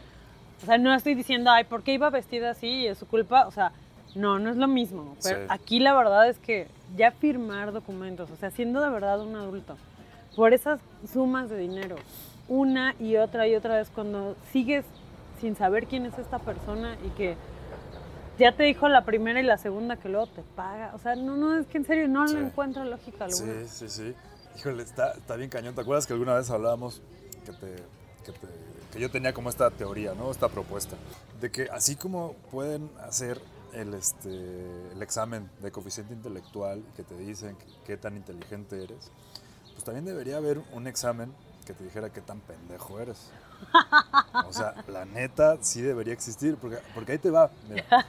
o sea, no estoy diciendo, ay, ¿por qué iba vestida así y es su culpa? O sea, no, no es lo mismo. Pero Sí. aquí la verdad es que ya firmar documentos, o sea, siendo de verdad un adulto, por esas sumas de dinero, una y otra y otra vez, cuando sigues sin saber quién es esta persona y que ya te dijo la primera y la segunda que luego te paga. O sea, no, no, es que en serio no Sí. le encuentro lógica alguna. Sí, sí, sí. Híjole, está, está bien cañón. ¿Te acuerdas que alguna vez hablábamos que, te, que, te- que yo tenía como esta teoría, ¿no? Esta propuesta. De que así como pueden hacer el, este, el examen de coeficiente intelectual que te dicen qué tan inteligente eres, pues también debería haber un examen que te dijera qué tan pendejo eres. O sea, la neta sí debería existir, porque, porque ahí te va. Mira,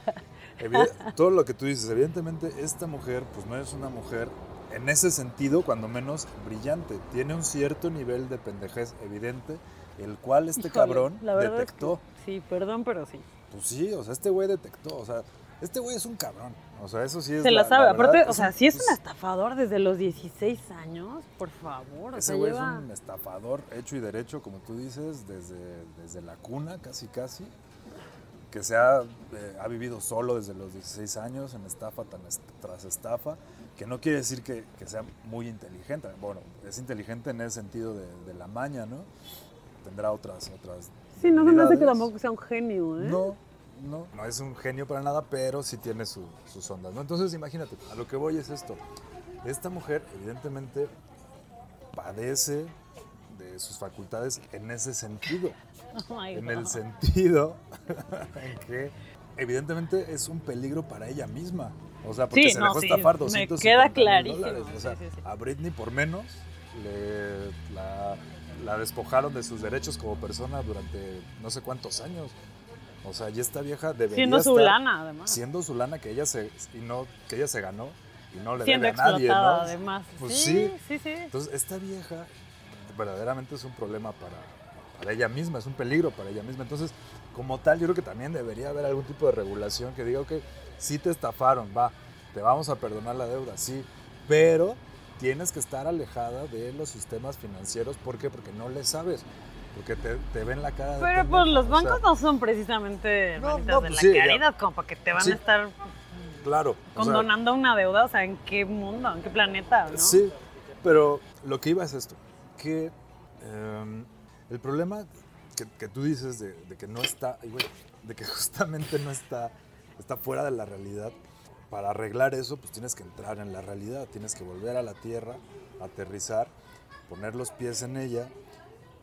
todo lo que tú dices, evidentemente esta mujer pues no es una mujer en ese sentido cuando menos brillante, tiene un cierto nivel de pendejez evidente, el cual este Híjole, cabrón la verdad es que- detectó. sí, perdón, pero sí. Pues sí, o sea, este güey detectó, o sea, este güey es un cabrón, o sea, eso sí es Se la, sabe. verdad, Aparte, o es sea, si es pues, un estafador desde los 16 años, por favor. O Ese güey lleva... es un estafador hecho y derecho, como tú dices, desde, desde la cuna, casi casi. Que se ha, eh, ha vivido solo desde los 16 años en estafa tras estafa, que no quiere decir que, que sea muy inteligente. Bueno, es inteligente en el sentido de, de la maña, ¿no? Tendrá otras. otras Sí, no se me hace que tampoco sea un genio, ¿eh? No, no, no es un genio para nada, pero sí tiene su- sus ondas, ¿no? Entonces, imagínate, a lo que voy es esto. Esta mujer, evidentemente, padece de sus facultades en ese sentido. Ay, en el sentido en que, evidentemente, es un peligro para ella misma. O sea, porque Sí, se no, dejó sí, estafar me 250 queda clarísimo, dólares. O sea, sí. a Britney, por menos, le, la, la despojaron de sus derechos como persona durante no sé cuántos años. O sea, y esta vieja debería Siendo su estar lana, además. siendo su lana que ella se y no que ella se ganó y no le Siendo debe a nadie, ¿no? además. Pues sí, sí. sí, sí. Entonces, esta vieja verdaderamente es un problema para, para ella misma, es un peligro para ella misma. Entonces, como tal, yo creo que también debería haber algún tipo de regulación que diga, ok, sí te estafaron, va, te vamos a perdonar la deuda, sí, pero tienes que estar alejada de los sistemas financieros. ¿Por qué? Porque no le sabes. Porque te, te ven la cara de Pero pendeja, pues los o bancos sea, no son precisamente No, no, de pues la sí, ya. caridad, como para que te van Sí. a estar Claro. o sea, condonando una deuda, o sea, ¿en qué mundo, en qué planeta, no? Sí, pero lo que iba es esto, que em, el problema que, que tú dices de, de que no está, de que justamente no está, está fuera de la realidad, para arreglar eso pues tienes que entrar en la realidad, tienes que volver a la tierra, aterrizar, poner los pies en ella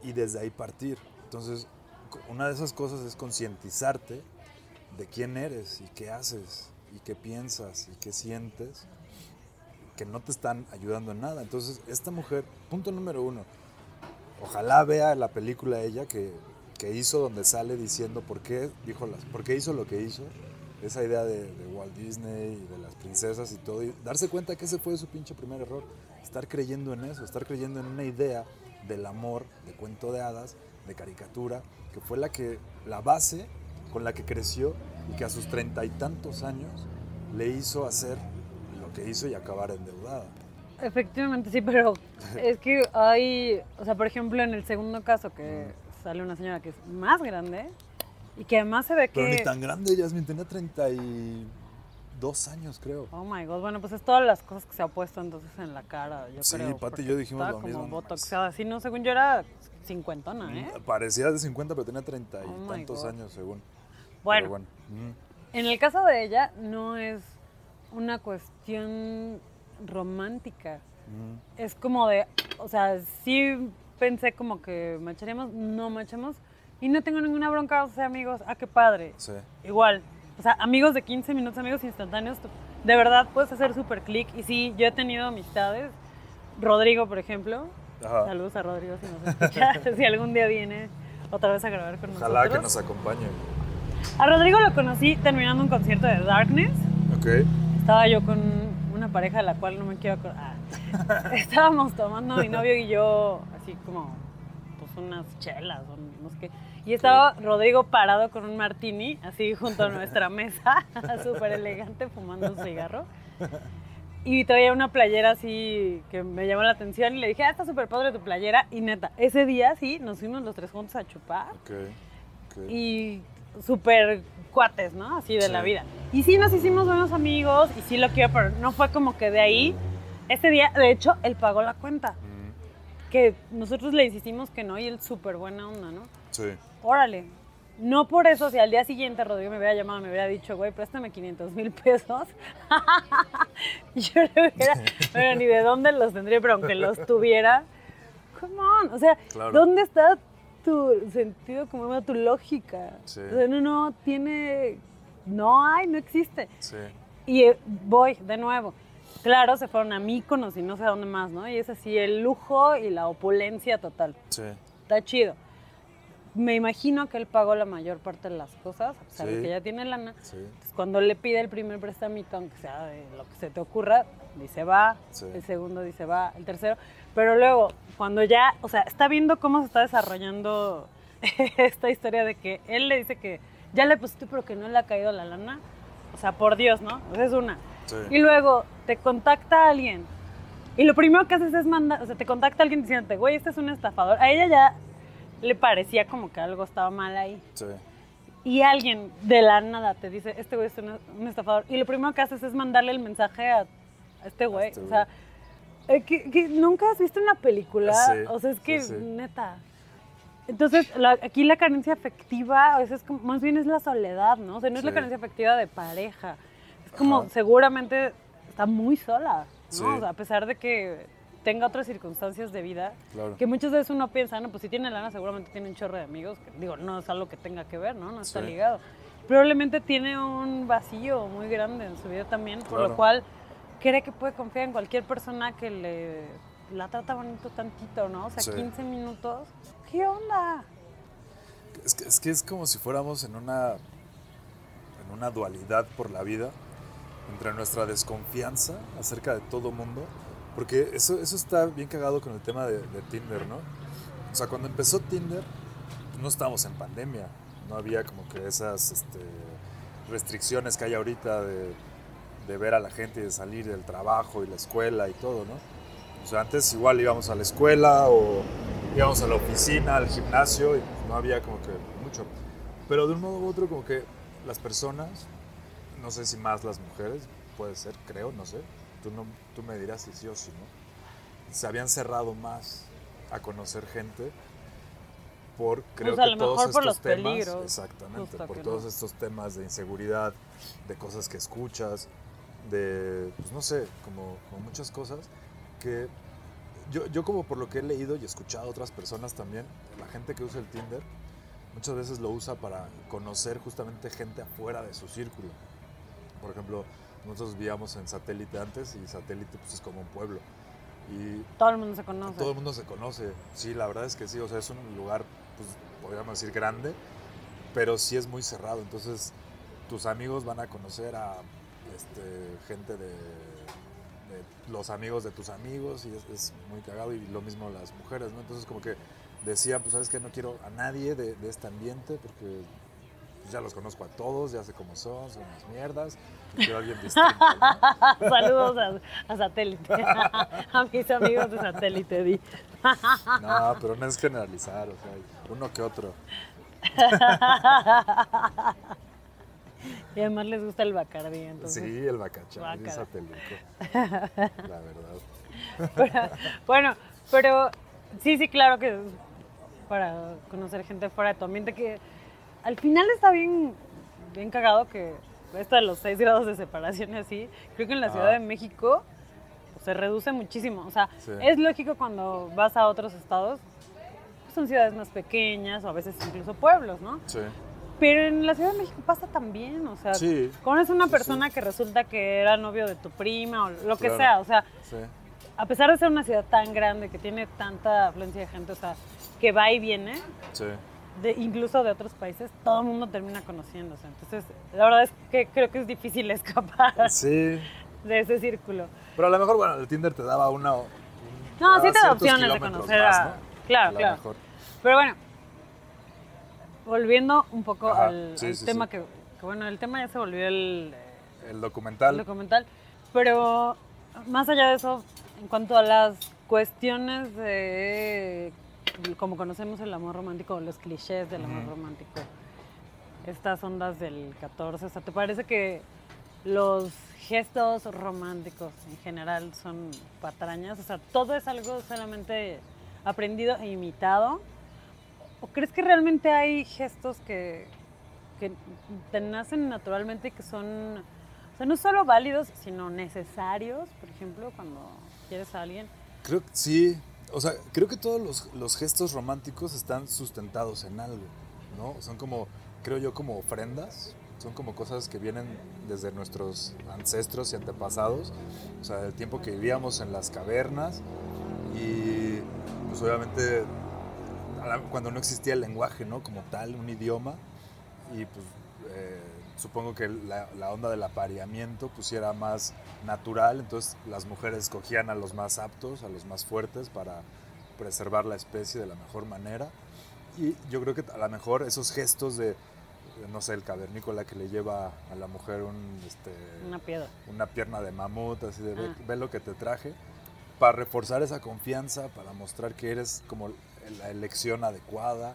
y desde ahí partir. Entonces, una de esas cosas es concientizarte de quién eres y qué haces y qué piensas y qué sientes que no te están ayudando en nada. Entonces, esta mujer, punto número uno, ojalá vea la película ella que, que hizo donde sale diciendo por qué, dijo las, por qué hizo lo que hizo, esa idea de, de Walt Disney y de las princesas y todo, y darse cuenta que ese fue su pinche primer error, estar creyendo en eso, estar creyendo en una idea del amor, de cuento de hadas, de caricatura, que fue la que, la base con la que creció y que a sus treinta y tantos años le hizo hacer lo que hizo y acabar endeudada. Efectivamente, sí, pero es que hay, o sea, por ejemplo, en el segundo caso que sale una señora que es más grande y que además se ve Pero que... ni tan grande, Yasmin, tenía 32 años, creo. Oh my god, bueno, pues es todas las cosas que se ha puesto entonces en la cara, yo Sí, creo. Pati y yo dijimos lo como mismo, no botoxeada, así no, según yo era cincuentona, ¿eh? Parecía de 50, pero tenía 30 y Oh tantos God. años, según. Bueno, ujú. en el caso de ella no es una cuestión romántica, Ujú. es como de, o sea, sí pensé como que macharíamos, no machamos y no tengo ninguna bronca, o sea, amigos, ah, qué padre. Sí. Igual, o sea, amigos de 15 minutos, amigos instantáneos, de verdad puedes hacer súper clic. Y sí, yo he tenido amistades, Rodrigo, por ejemplo, Ajá. saludos a Rodrigo si nos escucha, si algún día viene otra vez a grabar con Ojalá que nosotros. nos acompañe. A Rodrigo lo conocí terminando un concierto de Darkness. Ok. Estaba yo con una pareja de la cual no me quiero acordar. Ah. Estábamos tomando mi novio y yo, así como, pues unas chelas o no sé qué. Y estaba Rodrigo parado con un martini, así junto a nuestra mesa, súper elegante, fumando un cigarro. Y traía una playera así que me llamó la atención y le dije, ah, está súper padre tu playera. Y neta, ese día sí, nos fuimos los tres juntos a chupar Ok. ok. y súper cuates, ¿no? Así de Sí. la vida. Y sí nos hicimos buenos amigos y sí lo quiero, pero no fue como que de ahí. Ese día, de hecho, él pagó la cuenta. Ujú. Que nosotros le insistimos que no y él súper buena onda, ¿no? Sí. Órale. No por eso, si al día siguiente Rodrigo me hubiera llamado, me hubiera dicho, güey, préstame 500 mil pesos. Yo le hubiera, bueno, ni de dónde los tendría, pero aunque los tuviera, come on. O sea, Claro. ¿dónde está tu sentido común, tu lógica? Sí. O sea, no, no, tiene, no hay, no existe. Sí. Y eh, voy de nuevo. Claro, se fueron a Míconos y no sé a dónde más, ¿no? Y es así el lujo y la opulencia total. Sí. Está chido. Me imagino que él pagó la mayor parte de las cosas, a pesar de Sí. que ya tiene lana. Sí. Entonces, cuando le pide el primer prestamito, aunque sea de lo que se te ocurra, dice va, Sí. el segundo dice va, el tercero. Pero luego, cuando ya, o sea, está viendo cómo se está desarrollando esta historia de que él le dice que ya le pusiste, pero que no le ha caído la lana. O sea, por Dios, ¿no? Esa es una. Y luego te contacta alguien. Y lo primero que haces es mandar, o sea, te contacta alguien diciéndote, güey, este es un estafador. A ella ya le parecía como que algo estaba mal ahí. Sí. Y alguien de la nada te dice, este güey es un, un estafador. Y lo primero que haces es mandarle el mensaje a, a este güey. este o sea, eh, que, que nunca has visto una película. Sí, o sea, es que, sí, neta. Entonces, la- aquí la carencia afectiva, o sea, es como- más bien es la soledad, ¿no? O sea, no es la carencia afectiva de pareja. Es como, Ajá. seguramente está muy sola, ¿no? Sí. O sea, a pesar de que tenga otras circunstancias de vida, Claro. que muchas veces uno piensa, no, pues si tiene lana seguramente tiene un chorro de amigos, que, digo, no es algo que tenga que ver, ¿no? No está Sí. ligado. Probablemente tiene un vacío muy grande en su vida también, por Claro. lo cual cree que puede confiar en cualquier persona que le la trata bonito tantito, ¿no? O sea, Sí. 15 minutos. ¿Qué onda? Es que, es que es como si fuéramos en una, en una dualidad por la vida, entre nuestra desconfianza acerca de todo mundo, porque eso, eso está bien cagado con el tema de, de Tinder, ¿no? O sea, cuando empezó Tinder, no estábamos en pandemia, no había como que esas este, restricciones que hay ahorita de, de ver a la gente y de salir del trabajo y la escuela y todo, ¿no? O sea, antes igual íbamos a la escuela o íbamos a la oficina, al gimnasio y no había como que mucho. Pero de un modo u otro como que las personas, no sé si más las mujeres, puede ser, creo, no sé, tú, no, tú me dirás si sí o si no, se habían cerrado más a conocer gente por creo Pues que todos estos los temas, peligros, exactamente, por todos no. estos temas de inseguridad, de cosas que escuchas, de, pues no sé, como, como muchas cosas que yo, yo como por lo que he leído y escuchado a otras personas también, la gente que usa el Tinder muchas veces lo usa para conocer justamente gente afuera de su círculo. Por ejemplo, nosotros vivíamos en satélite antes y satélite pues es como un pueblo. Y Todo el mundo se conoce. todo el mundo se conoce. Sí, la verdad es que sí. O sea, es un lugar, pues, podríamos decir grande, pero sí es muy cerrado. Entonces, tus amigos van a conocer a este, gente de, de los amigos de tus amigos y es, es muy cagado. Y lo mismo las mujeres, ¿no? Entonces, como que decían, pues, ¿sabes qué? No quiero a nadie de, de este ambiente porque pues, ya los conozco a todos, ya sé cómo son, son unas mierdas. Quiero a alguien distinto, ¿no? Saludos a, a satélite. a mis amigos de satélite, di. No, pero no es generalizar, o sea, uno que otro. Y además les gusta el Bacardí, entonces. Sí, el bacachá, es satelico. La verdad. Pero- bueno, pero sí, sí, claro que para conocer gente fuera de tu ambiente que al final está bien, bien cagado que esto de los seis grados de separación y así, creo que en la Ciudad de México se reduce muchísimo. O sea, Sí. es lógico cuando vas a otros estados, son ciudades más pequeñas o a veces incluso pueblos, ¿no? Sí. Pero en la Ciudad de México pasa también, o sea, Sí. conoces una Sí, persona que resulta que era novio de tu prima o lo que Claro. sea, o sea, a pesar de ser una ciudad tan grande que tiene tanta afluencia de gente, o sea, que va y viene, Sí. De, incluso de otros países, todo el mundo termina conociéndose. Entonces, la verdad es que creo que es difícil escapar Sí. de ese círculo. Pero a lo mejor, bueno, el Tinder te daba una. un- No, sí te da opciones de conocer más, a- ¿no? claro, A lo claro. mejor. Pero bueno, volviendo un poco Ajá, al, sí, al sí, tema. Que, que, bueno, el tema ya se volvió el, El el documental. documental, pero más allá de eso, en cuanto a las cuestiones de como conocemos el amor romántico, los clichés del amor Ujú. romántico, estas ondas del 14, o sea, ¿te parece que los gestos románticos en general son patrañas? O sea, ¿todo es algo solamente aprendido e imitado? ¿O crees que realmente hay gestos que, que te nacen naturalmente y que son, o sea, no solo válidos, sino necesarios, por ejemplo, cuando quieres a alguien? Creo que sí. O sea, creo que todos los, gestos románticos están sustentados en algo, ¿no? Son como, creo yo, como ofrendas. Son como cosas que vienen desde nuestros ancestros y antepasados. O sea, del tiempo que vivíamos en las cavernas. Y pues obviamente cuando no existía el lenguaje, ¿no? Como tal, un idioma. Y pues eh, supongo que la, la onda del apareamiento pues era más natural, entonces las mujeres escogían a los más aptos, a los más fuertes para preservar la especie de la mejor manera. Y yo creo que a lo mejor esos gestos de, no sé, el cavernícola que le lleva a la mujer un, este, Una piedra. una pierna de mamut, así de Ah. ve lo que te traje, para reforzar esa confianza, para mostrar que eres como la elección adecuada,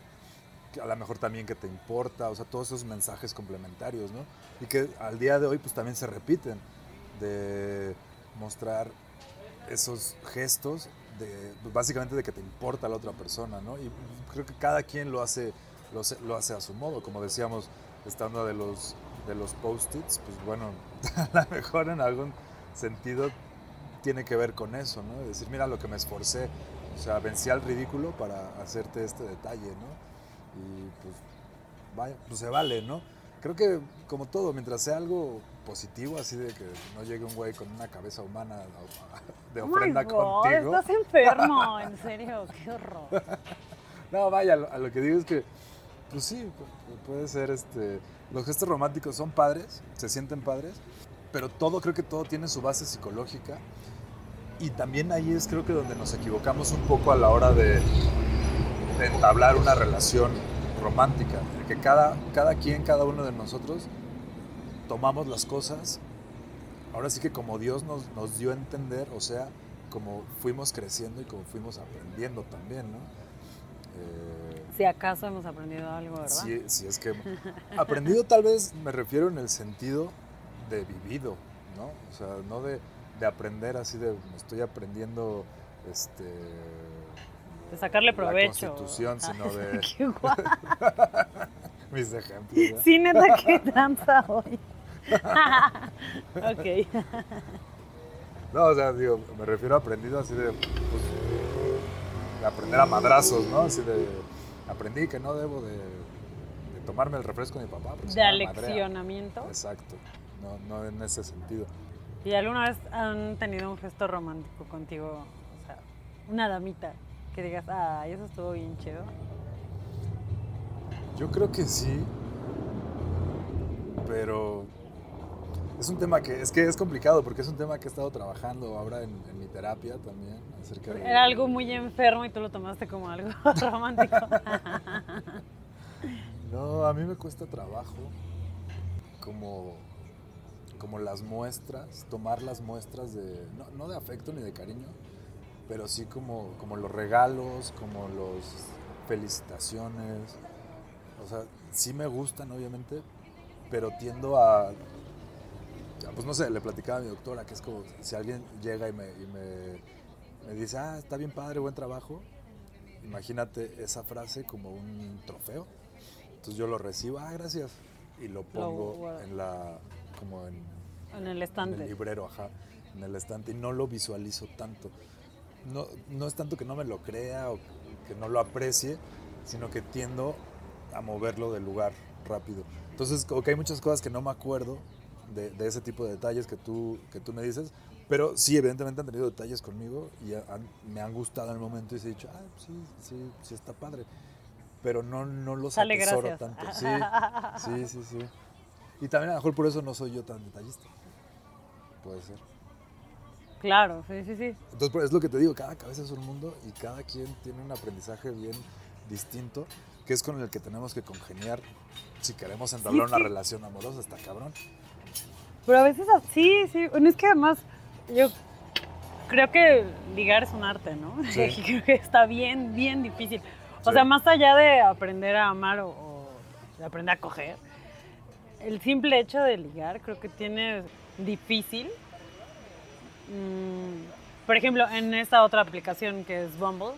a lo mejor también que te importa, o sea, todos esos mensajes complementarios, ¿no? Y que al día de hoy pues también se repiten, de mostrar esos gestos, de, pues, básicamente de que te importa la otra persona, ¿no? Y creo que cada quien lo hace, lo hace, a su modo, como decíamos, estando de los, de los post-its, pues bueno, a lo mejor en algún sentido tiene que ver con eso, ¿no? Decir, mira lo que me esforcé, o sea, vencí al ridículo para hacerte este detalle, ¿no? Y pues, vaya, pues se vale, ¿no? Creo que como todo, mientras sea algo positivo, así de que no llegue un güey con una cabeza humana de Oh my ofrenda God, contigo. Estás enfermo, en serio, qué horror. No, vaya, a lo que digo es que, pues sí, pu- puede ser, este, los gestos románticos son padres, se sienten padres, pero todo, creo que todo tiene su base psicológica. Y también ahí es creo que donde nos equivocamos un poco a la hora de, de entablar una relación romántica. Que cada, cada quien, cada uno de nosotros, tomamos las cosas, ahora sí que como Dios nos, nos dio a entender, o sea, como fuimos creciendo y como fuimos aprendiendo también, ¿no? Eh, Si acaso hemos aprendido algo, ¿verdad? Sí, sí, es que aprendido tal vez me refiero en el sentido de vivido, ¿no? O sea, no de, de aprender así de me estoy aprendiendo este De sacarle provecho. la constitución, sino de Qué guay. mis ejemplos. Sí, neta, qué danza hoy. ok. No, o sea, digo, me refiero a aprendido así de, pues, de aprender a madrazos, ¿no? Así de, aprendí que no debo de, de tomarme el refresco de mi papá. De aleccionamiento. Exacto, no, no en ese sentido. ¿Y alguna vez han tenido un gesto romántico contigo? O sea, una damita que digas, ah, eso estuvo bien chido. Yo creo que sí, pero es un tema que es que es complicado porque es un tema que he estado trabajando ahora en, en mi terapia también acerca de Era algo muy enfermo y tú lo tomaste como algo romántico. No, a mí me cuesta trabajo como como las muestras, tomar las muestras de no, no de afecto ni de cariño, pero sí como como los regalos, como los felicitaciones. O sea, sí me gustan obviamente, pero tiendo a pues no sé, le platicaba a mi doctora que es como si alguien llega y me, y me, me dice, ah, está bien padre, buen trabajo. Imagínate esa frase como un trofeo. Entonces yo lo recibo, ah, gracias. Y lo pongo en la, como en, en el en estante. el librero, ajá, en el estante. Y no lo visualizo tanto. No, no es tanto que no me lo crea o que no lo aprecie, sino que tiendo a moverlo del lugar rápido. Entonces, como que hay muchas cosas que no me acuerdo de, de ese tipo de detalles que tú, que tú me dices, pero sí, evidentemente han tenido detalles conmigo y han- me han gustado en el momento y se he dicho, ah, sí, sí, sí está padre. Pero no, no los Sale atesoro gracias. tanto. Sí, sí, sí, sí. Y también a lo mejor por eso no soy yo tan detallista. Puede ser. Claro, sí, sí, sí. Entonces, es lo que te digo, cada cabeza es un mundo y cada quien tiene un aprendizaje bien distinto, que es con el que tenemos que congeniar si queremos entablar Sí, una sí. relación amorosa, está cabrón. Pero a veces así, sí. Bueno, es que además yo creo que ligar es un arte, ¿no? Sí. Creo que está bien, bien difícil. O sea, más allá de aprender a amar o, o de aprender a coger, el simple hecho de ligar creo que tiene difícil. Mm, por ejemplo, en esta otra aplicación que es Bumble,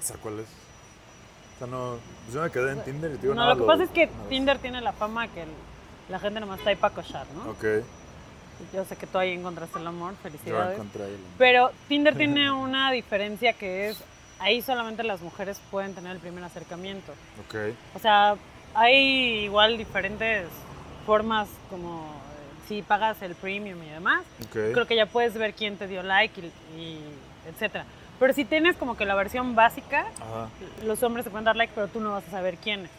¿Sabes cuál es? O sea, no, pues yo me quedé en Tinder y te digo no, nada, lo que pasa es que Tinder tiene la fama que el- la gente nomás está ahí para cochar, ¿no? Ok, Yo sé que tú ahí encontraste el amor, yo felicidades. encontré ahí. Pero Tinder tiene una diferencia que es, ahí solamente las mujeres pueden tener el primer acercamiento. Ok, O sea, hay igual diferentes formas como si pagas el premium y demás. ok. Creo que ya puedes ver quién te dio like y, y etcétera. Pero si tienes como que la versión básica, Ajá, los hombres te pueden dar like, pero tú no vas a saber quién es.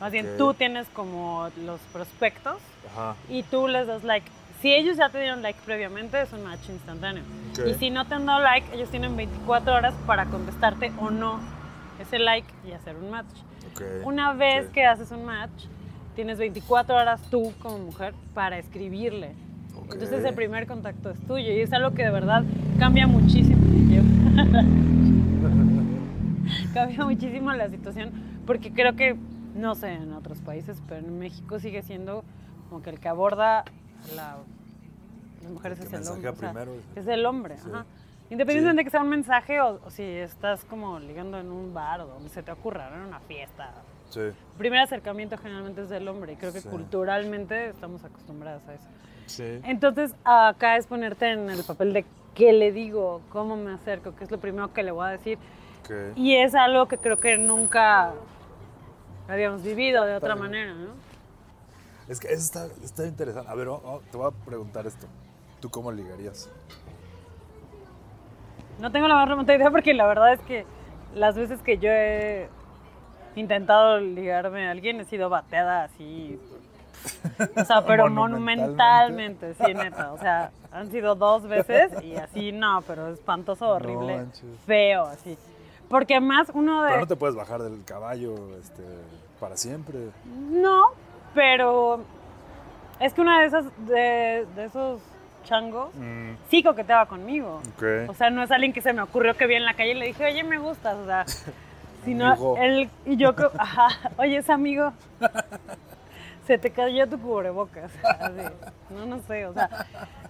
Más bien, Ok. tú tienes como los prospectos ajá, y tú les das like. Si ellos ya te dieron like previamente, es un match instantáneo. Ok. Y si no te han dado like, ellos tienen 24 horas para contestarte o no ese like y hacer un match. ok. Una vez que haces un match, tienes 24 horas tú como mujer para escribirle. ok. Entonces el primer contacto es tuyo y es algo que de verdad cambia muchísimo. Cambia muchísimo la situación porque creo que, no sé, en otros países, pero en México sigue siendo como que el que aborda la, las mujeres El es el hombre. o sea, es- el hombre, Sí. ajá. Independientemente de que sea un mensaje o, o si estás como ligando en un bar o donde se te ocurra, ¿no? en una fiesta. Sí, El primer acercamiento generalmente es del hombre y creo que Sí. culturalmente estamos acostumbradas a eso. sí. Entonces, acá es ponerte en el papel de qué le digo, cómo me acerco, qué es lo primero que le voy a decir. Y es algo que creo que nunca habíamos vivido de otra manera, ¿no? Es que eso está, está interesante. A ver, oh, oh, te voy a preguntar esto. ¿Tú cómo ligarías? No tengo la más remota idea porque la verdad es que las veces que yo he intentado ligarme a alguien he sido bateada así O sea, pero Monumentalmente. monumentalmente, sí, neta. O sea, han sido dos veces y así no, pero espantoso, horrible, feo, así. Porque además uno de... Pero no te puedes bajar del caballo este, para siempre. No, pero es que una de esas, de, de esos changos, Mm, sí coqueteaba conmigo. O sea, no es alguien que se me ocurrió que vi en la calle y le dije, oye, me gustas, o sea, sino él y yo, co- ajá, oye, es amigo, se te cayó tu cubrebocas, así, no, no sé, o sea,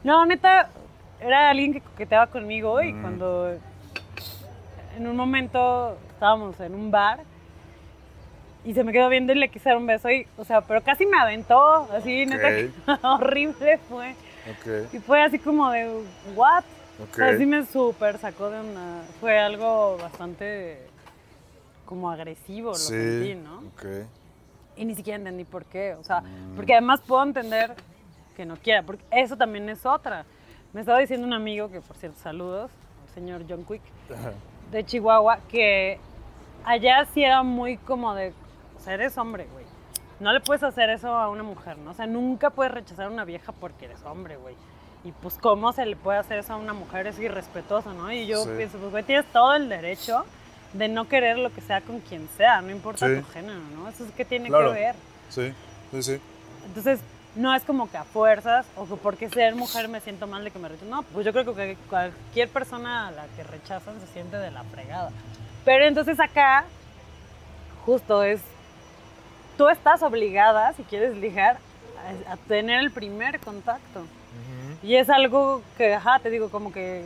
no, neta, era alguien que coqueteaba conmigo y Mm. cuando en un momento estábamos en un bar y se me quedó viendo y le quise dar un beso y, o sea, pero casi me aventó, así, neta, que horrible fue. Y fue así como de, ¿what? O sea, sí me súper sacó de una... Fue algo bastante como agresivo, lo Sí, sentí, ¿no? ok. Y ni siquiera entendí por qué. O sea, Mm. porque además puedo entender que no quiera, porque eso también es otra. Me estaba diciendo un amigo, que por cierto, saludos, el señor John Quick, de Chihuahua, que allá sí era muy como de, o sea, eres hombre, güey. No le puedes hacer eso a una mujer, ¿no? O sea, nunca puedes rechazar a una vieja porque eres hombre, güey. Y pues, ¿cómo se le puede hacer eso a una mujer? Es irrespetuoso, ¿no? Y yo Sí. pienso, pues, güey, tienes todo el derecho de no querer lo que sea con quien sea, no importa Sí. tu género, ¿no? Eso es que tiene Claro. que ver. Sí, sí, sí. Entonces, no es como que a fuerzas o que porque ser mujer me siento mal de que me rechazan. No, pues yo creo que cualquier persona a la que rechazan se siente de la fregada. Pero entonces acá, justo es, tú estás obligada, si quieres ligar, a, a tener el primer contacto. Y es algo que, ajá, te digo, como que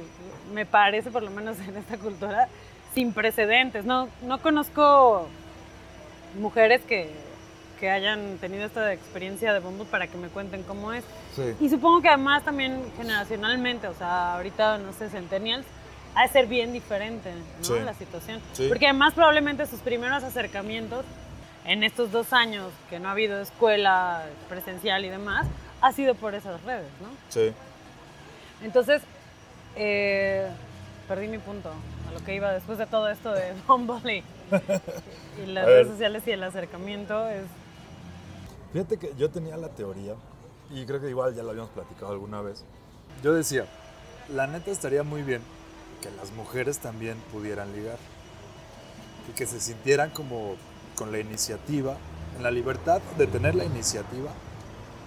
me parece, por lo menos en esta cultura, sin precedentes. No, no conozco mujeres que, que hayan tenido esta experiencia de bombo para que me cuenten cómo es. Sí. Y supongo que además también generacionalmente, o sea, ahorita, no sé, centennials, ha de ser bien diferente, ¿no? Sí. La situación. Sí. Porque además probablemente sus primeros acercamientos en estos dos años que no ha habido escuela presencial y demás, ha sido por esas redes, ¿no? Sí. Entonces, eh, perdí mi punto a lo que iba después de todo esto de Bumble y, y las redes sociales y el acercamiento es... Fíjate que yo tenía la teoría, y creo que igual ya lo habíamos platicado alguna vez. Yo decía, la neta estaría muy bien que las mujeres también pudieran ligar. Y que se sintieran como con la iniciativa, en la libertad de tener la iniciativa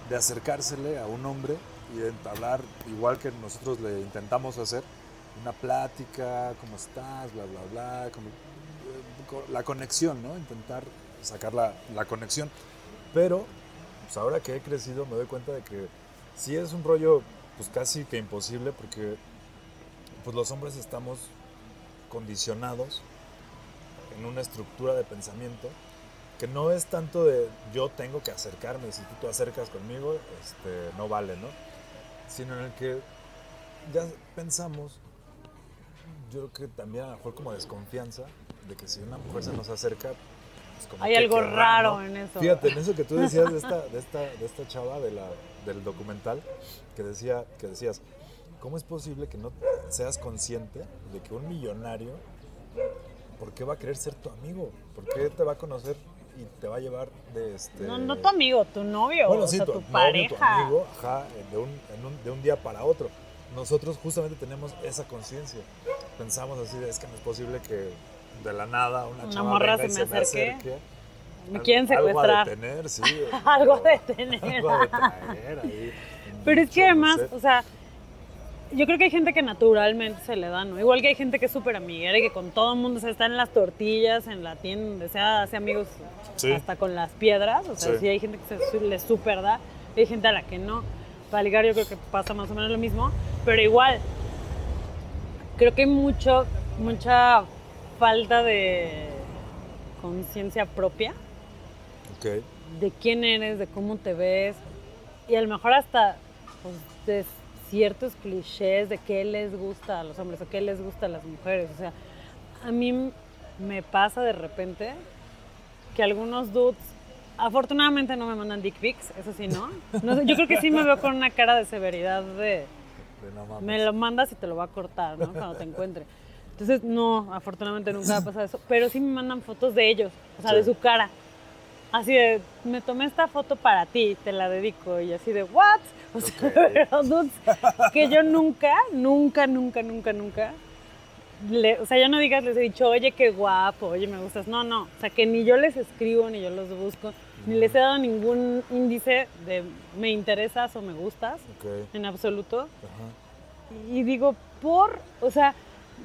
de acercársele a un hombre y de entablar, igual que nosotros le intentamos hacer, una plática, cómo estás, bla, bla, bla, eh, la conexión, ¿no? Intentar sacar la, la conexión. Pero, pues ahora que he crecido me doy cuenta de que sí es un rollo, pues casi que imposible, porque pues los hombres estamos condicionados en una estructura de pensamiento que no es tanto de yo tengo que acercarme, si tú te acercas conmigo, este, no vale, ¿no? Sino en el que ya pensamos, yo creo que también a lo mejor como desconfianza, de que si una mujer se nos acerca, pues como Hay que algo querrá, raro ¿no? en eso. Fíjate, en eso que tú decías de esta, de esta, de esta chava de la, del documental, que, decía, que decías, ¿cómo es posible que no seas consciente de que un millonario, ¿por qué va a querer ser tu amigo? ¿Por qué te va a conocer y te va a llevar de este... No, no tu amigo, tu novio, Bueno, o sí, sea, tu, tu novio, pareja. tu amigo, ajá, de un, en un- de un día para otro. Nosotros justamente tenemos esa conciencia. Pensamos así, de, es que no es posible que de la nada una, Una chava morra venga y se me acerque. Me quieren Algo a secuestrar. detener, sí. Algo de tener. Algo a detener ahí. Pero es que además, o sea, yo creo que hay gente que naturalmente se le da, ¿no? Igual que hay gente que es súper amiguera y que con todo el mundo se está en las tortillas, en la tienda, donde sea, hace amigos Sí. hasta con las piedras. O sea, Sí. sí. hay gente que se le súper da, y hay gente a la que no. Para ligar yo creo que pasa más o menos lo mismo, pero igual, creo que hay mucho, mucha falta de conciencia propia Ok. de quién eres, de cómo te ves y a lo mejor hasta pues, de ciertos clichés de qué les gusta a los hombres o qué les gusta a las mujeres. O sea, a mí me pasa de repente que algunos dudes, afortunadamente no me mandan dick pics, eso sí, ¿no? No sé, yo creo que sí me veo con una cara de severidad de No mames. me lo mandas y te lo va a cortar, ¿no? Cuando te encuentre. Entonces, no, afortunadamente nunca ha pasado eso, pero sí me mandan fotos de ellos, o sea, Sí. de su cara. así de, me tomé esta foto para ti, te la dedico. Y así de, ¿what? O sea, Ok. pero, dudes, que yo nunca, nunca, nunca, nunca, nunca. le- o sea, ya no digas, les he dicho, oye, qué guapo, oye, me gustas. No, no. O sea, que ni yo les escribo, ni yo los busco, ni les he dado ningún índice de me interesas o me gustas, en absoluto. Ajá. Y digo, por, o sea,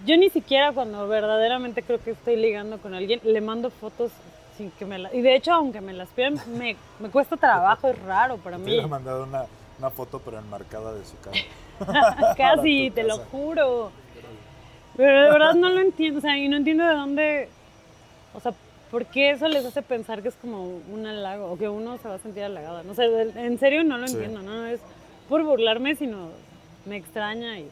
yo ni siquiera cuando verdaderamente creo que estoy ligando con alguien, le mando fotos sin que me las... Y de hecho, aunque me las pidan, me, me cuesta trabajo, es raro para mí. hubiera mandado una, una foto, pero enmarcada de su cara. Casi, te lo juro. Pero de verdad no lo entiendo, o sea, y no entiendo de dónde, o sea, ¿por qué eso les hace pensar que es como un halago o que uno se va a sentir halagada? No sé, en serio no lo Sí. entiendo, no es por burlarme, sino me extraña y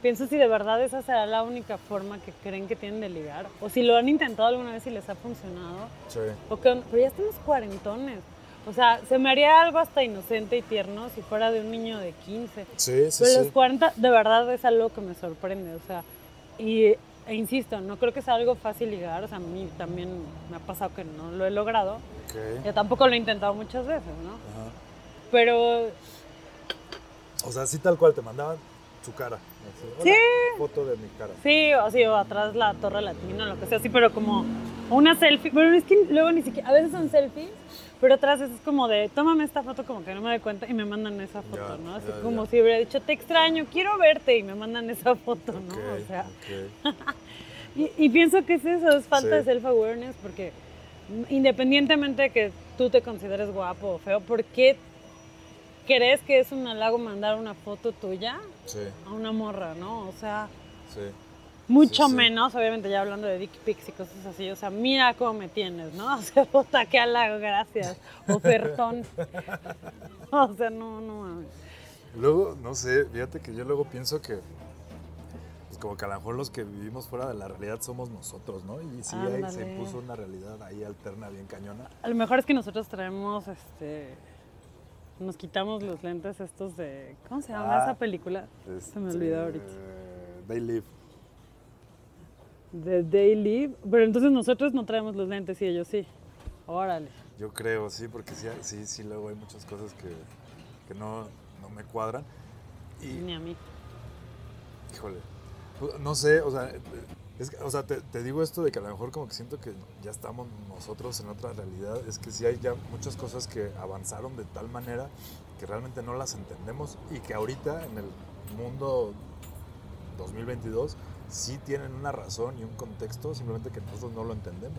pienso si de verdad esa será la única forma que creen que tienen de ligar, o si lo han intentado alguna vez y les ha funcionado, Sí. o onda, pero ya estamos cuarentones. O sea, se me haría algo hasta inocente y tierno si fuera de un niño de 15. Sí, sí, Pero sí. los 40 de verdad es algo que me sorprende, o sea, y e insisto, no creo que sea algo fácil ligar, o sea, a mí también me ha pasado que no lo he logrado, Ok. yo tampoco lo he intentado muchas veces, ¿no? Ajá. Pero O sea, sí tal cual, te mandaban su cara. así, "Hola, Sí. Foto de mi cara. sí, o sí, o atrás la torre latina, lo que sea, sí, pero como una selfie, pero es que luego ni siquiera, a veces son selfies, pero otras veces es como de, tómame esta foto como que no me doy cuenta y me mandan esa foto, Ya, ¿no? Así ya, como ya. si hubiera dicho, te extraño, quiero verte y me mandan esa foto, ¿no? O sea. Y, y pienso que es eso, es falta Sí. de self-awareness, porque independientemente de que tú te consideres guapo o feo, ¿por qué crees que es un halago mandar una foto tuya Sí, a una morra, no? O sea, sí. Mucho Sí, sí. menos, obviamente ya hablando de dick pics y cosas así, o sea, mira cómo me tienes, ¿no? O sea, puta, qué halago, gracias. Ofertón. o sea, no, no mames. Luego, no sé, fíjate que yo luego pienso que, pues como que a lo mejor los que vivimos fuera de la realidad somos nosotros, ¿no? Y sí ahí se impuso una realidad ahí alterna bien cañona. A lo mejor es que nosotros traemos, este, nos quitamos los lentes estos de, ¿cómo se llama Ah, esa película? Se me olvidó ahorita. Este, They Live. De Daily, pero entonces nosotros no traemos los lentes y ellos sí. Órale. Yo creo, sí, porque sí, sí, sí, luego hay muchas cosas que, que no, no me cuadran. Y, Ni a mí. híjole, pues, no sé, o sea, es que- o sea te, te digo esto de que a lo mejor como que siento que ya estamos nosotros en otra realidad, es que sí hay ya muchas cosas que avanzaron de tal manera que realmente no las entendemos y que ahorita en el mundo 2022 sí tienen una razón y un contexto, simplemente que nosotros no lo entendemos.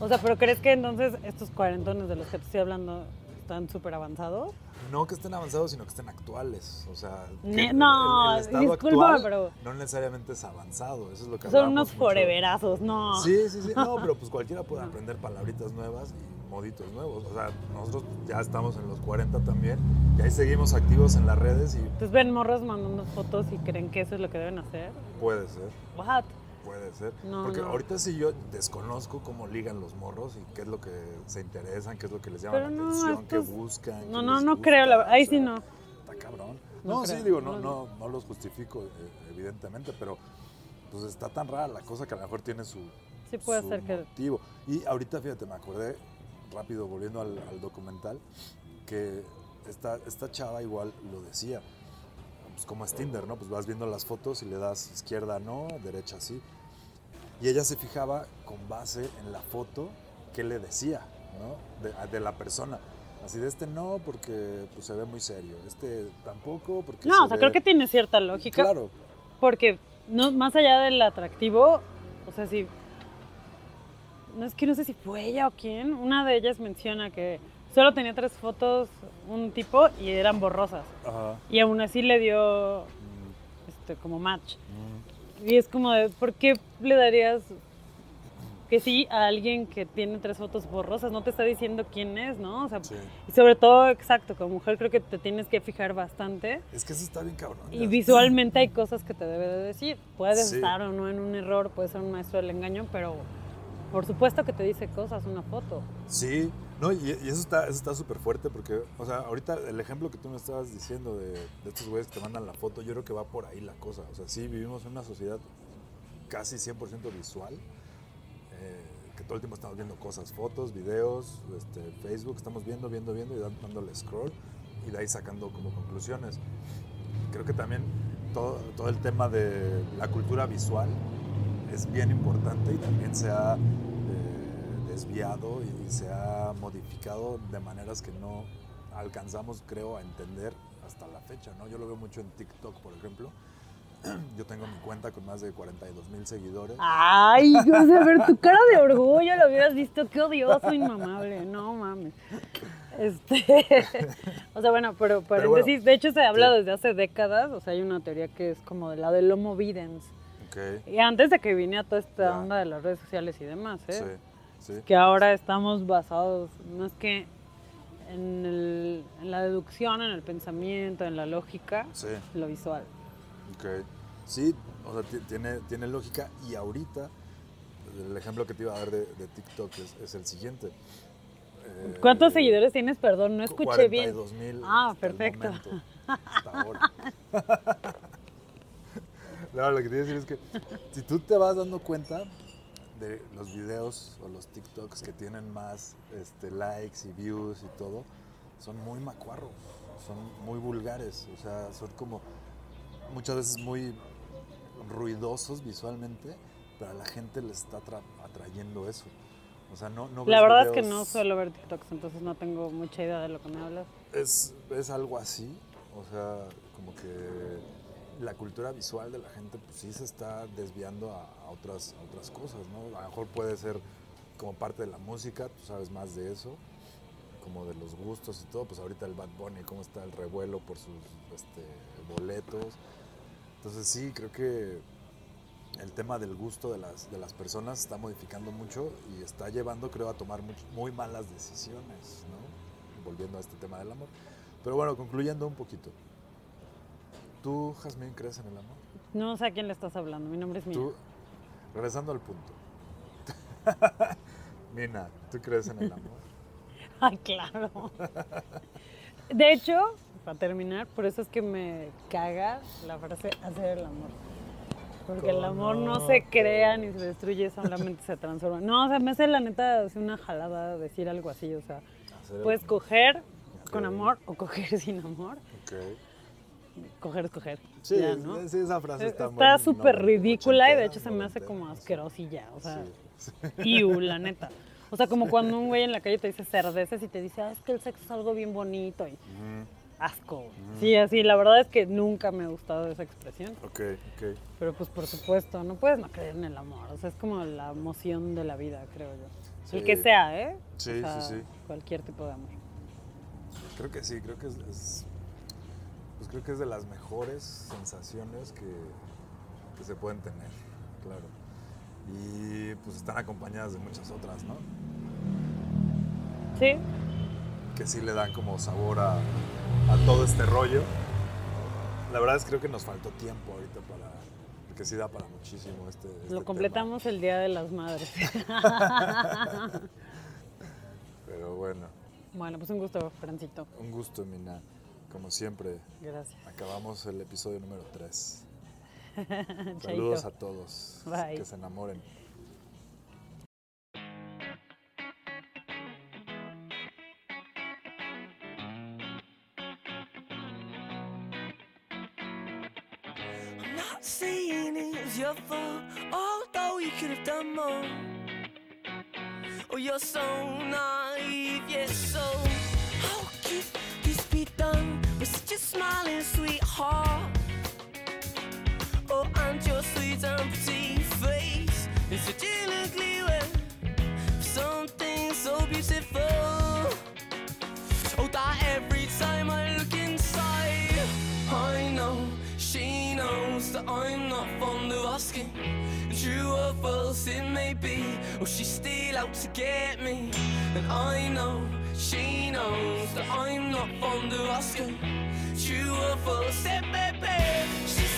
O sea, pero ¿crees que entonces estos cuarentones de los que te estoy hablando están súper avanzados? No que estén avanzados, sino que estén actuales. O sea, Ne- no, el, el estado discúlpame, actual pero- no necesariamente es avanzado. Eso es lo que Son unos foreverazos, no. Sí, sí, sí. No, pero pues cualquiera puede aprender palabritas nuevas y moditos nuevos. O sea, nosotros ya estamos en los 40 también y ahí seguimos activos en las redes y Entonces ven morros mandando fotos y creen que eso es lo que deben hacer. puede ser, What? Puede ser. No, Porque no. ahorita sí yo desconozco cómo ligan los morros y qué es lo que se interesan, qué es lo que les llama Pero la no, atención, qué buscan. No, no, no creo, la. Ahí o sí no. Está cabrón. No sí, digo, no, no, no. los justifico, eh, evidentemente, pero pues está tan rara la cosa que a lo mejor tiene su, Sí puede su ser que... motivo. Y ahorita, fíjate, me acordé rápido, volviendo al, al documental, que esta, esta chava igual lo decía. Pues como es Tinder, ¿no? Pues vas viendo las fotos y le das izquierda no, derecha sí. Y ella se fijaba con base en la foto qué le decía, ¿no? De, de la persona. Así de este no, porque pues, se ve muy serio. Este tampoco, porque. No, se o sea, ve- creo que tiene cierta lógica. Claro, Porque no, más allá del atractivo, o sea, si. No es que no sé si fue ella o quién. Una de ellas menciona que solo tenía tres fotos un tipo y eran borrosas. Ajá. Y aún así le dio Mm, este, como match. mm. Y es como de, ¿por qué le darías que sí a alguien que tiene tres fotos borrosas? No te está diciendo quién es, ¿no? O sea, Sí. y sobre todo, exacto, como mujer creo que te tienes que fijar bastante. Es que eso está bien cabrón. Y visualmente hay cosas que te debe de decir. Puedes Sí. estar o no en un error, puedes ser un maestro del engaño, pero por supuesto que te dice cosas una foto. Sí, no, y, y eso está eso está súper fuerte porque, o sea, ahorita el ejemplo que tú me estabas diciendo de, de estos güeyes que mandan la foto, yo creo que va por ahí la cosa. O sea, sí, vivimos en una sociedad casi 100% visual, eh, que todo el tiempo estamos viendo cosas, fotos, videos, este, Facebook, estamos viendo, viendo, viendo y dándole scroll y de ahí sacando como conclusiones. Creo que también todo, todo el tema de la cultura visual es bien importante y también se ha desviado y se ha modificado de maneras que no alcanzamos, creo, a entender hasta la fecha, ¿no? Yo lo veo mucho en TikTok, por ejemplo. Yo tengo mi cuenta con más de 42 mil seguidores. Ay, o sea, a ver, tu cara de orgullo lo hubieras visto, qué odioso, inmamable, no mames. Este, o sea, bueno, pero paréntesis, bueno, de hecho se habla sí. desde hace décadas, o sea, hay una teoría que es como de la del Homo videns. Ok, Y antes de que viniera toda esta onda de las redes sociales y demás, ¿eh? sí, sí. Que ahora estamos basados, es que en, el- en la deducción, en el pensamiento, en la lógica, Sí, lo visual. ok. Sí, o sea, ti- tiene, tiene lógica y ahorita el ejemplo que te iba a dar de, de TikTok es, es el siguiente. Eh, ¿Cuántos seguidores tienes? Perdón, no escuché bien. 42,000 Ah, hasta el perfecto. momento, hasta ahora. No, lo que te iba a decir es que si tú te vas dando cuenta de los videos o los TikToks que tienen más este, likes y views y todo, son muy macuarros, son muy vulgares, o sea, son como muchas veces muy ruidosos visualmente, pero a la gente le está atra- atrayendo eso. O sea, no, no La verdad es que no suelo ver TikToks, entonces no tengo mucha idea de lo que me hablas. es, es algo así, o sea, como que la cultura visual de la gente pues sí se está desviando a, a otras, a otras cosas, ¿no? A lo mejor puede ser como parte de la música, tú sabes más de eso, como de los gustos y todo, pues ahorita el Bad Bunny, cómo está el revuelo por sus este, boletos. Entonces sí, creo que el tema del gusto de las, de las personas está modificando mucho y está llevando, creo, a tomar much- muy malas decisiones, ¿no? Volviendo a este tema del amor. Pero bueno, concluyendo un poquito. ¿Tú, Jazmín, crees en el amor? No sé a quién le estás hablando, mi nombre es Mía. Tú, regresando al punto. Mina, ¿tú crees en el amor? Ay, claro. De hecho, para terminar, por eso es que me caga la frase hacer el amor. Porque el amor no se crea ni se destruye, solamente se transforma. No, o sea, me hace la neta hace una jalada decir algo así. O sea, puedes coger con amor o coger sin amor. Coger es coger. Sí, ya, es- ¿no? sí, esa frase está Está súper no- ridícula y de hecho se me hace como asquerosilla. O sea, Sí, iu, la neta. O sea, como cuando un güey en la calle te dice cerdeces y te dice, ah, es que el sexo es algo bien bonito y asco. Sí, así, la verdad es que nunca me ha gustado esa expresión. Ok, ok. Pero pues por supuesto, no puedes no creer en el amor. O sea, es como la emoción de la vida, creo yo. El Sí. que sea, ¿eh? Sí, sí, sea, sí. Cualquier tipo de amor. Creo que sí, creo que es, es- creo que es de las mejores sensaciones que, que se pueden tener, claro. Y pues están acompañadas de muchas otras, ¿no? Sí, Que sí le dan como sabor a, a todo este rollo. La verdad es que creo que nos faltó tiempo ahorita para, porque sí da para muchísimo este, este lo tema. completamos el Día de las Madres. Pero bueno, bueno, pues un gusto, Francito. un gusto, Mina. Como siempre, Gracias. acabamos el episodio número 3. Chaito. Saludos a todos. Bye. Que se enamoren. I'm not saying it was your fault, although you could have done more. Oh, you're so naive, yes, so a smiling sweetheart? Oh, and your sweet and pretty face is such an ugly something so beautiful. Oh, that every time I look inside, I know she knows that I'm not fond of asking. True or false it may be, oh, she's still out to get me. And I know she knows that I'm not fond of asking you a full step baby.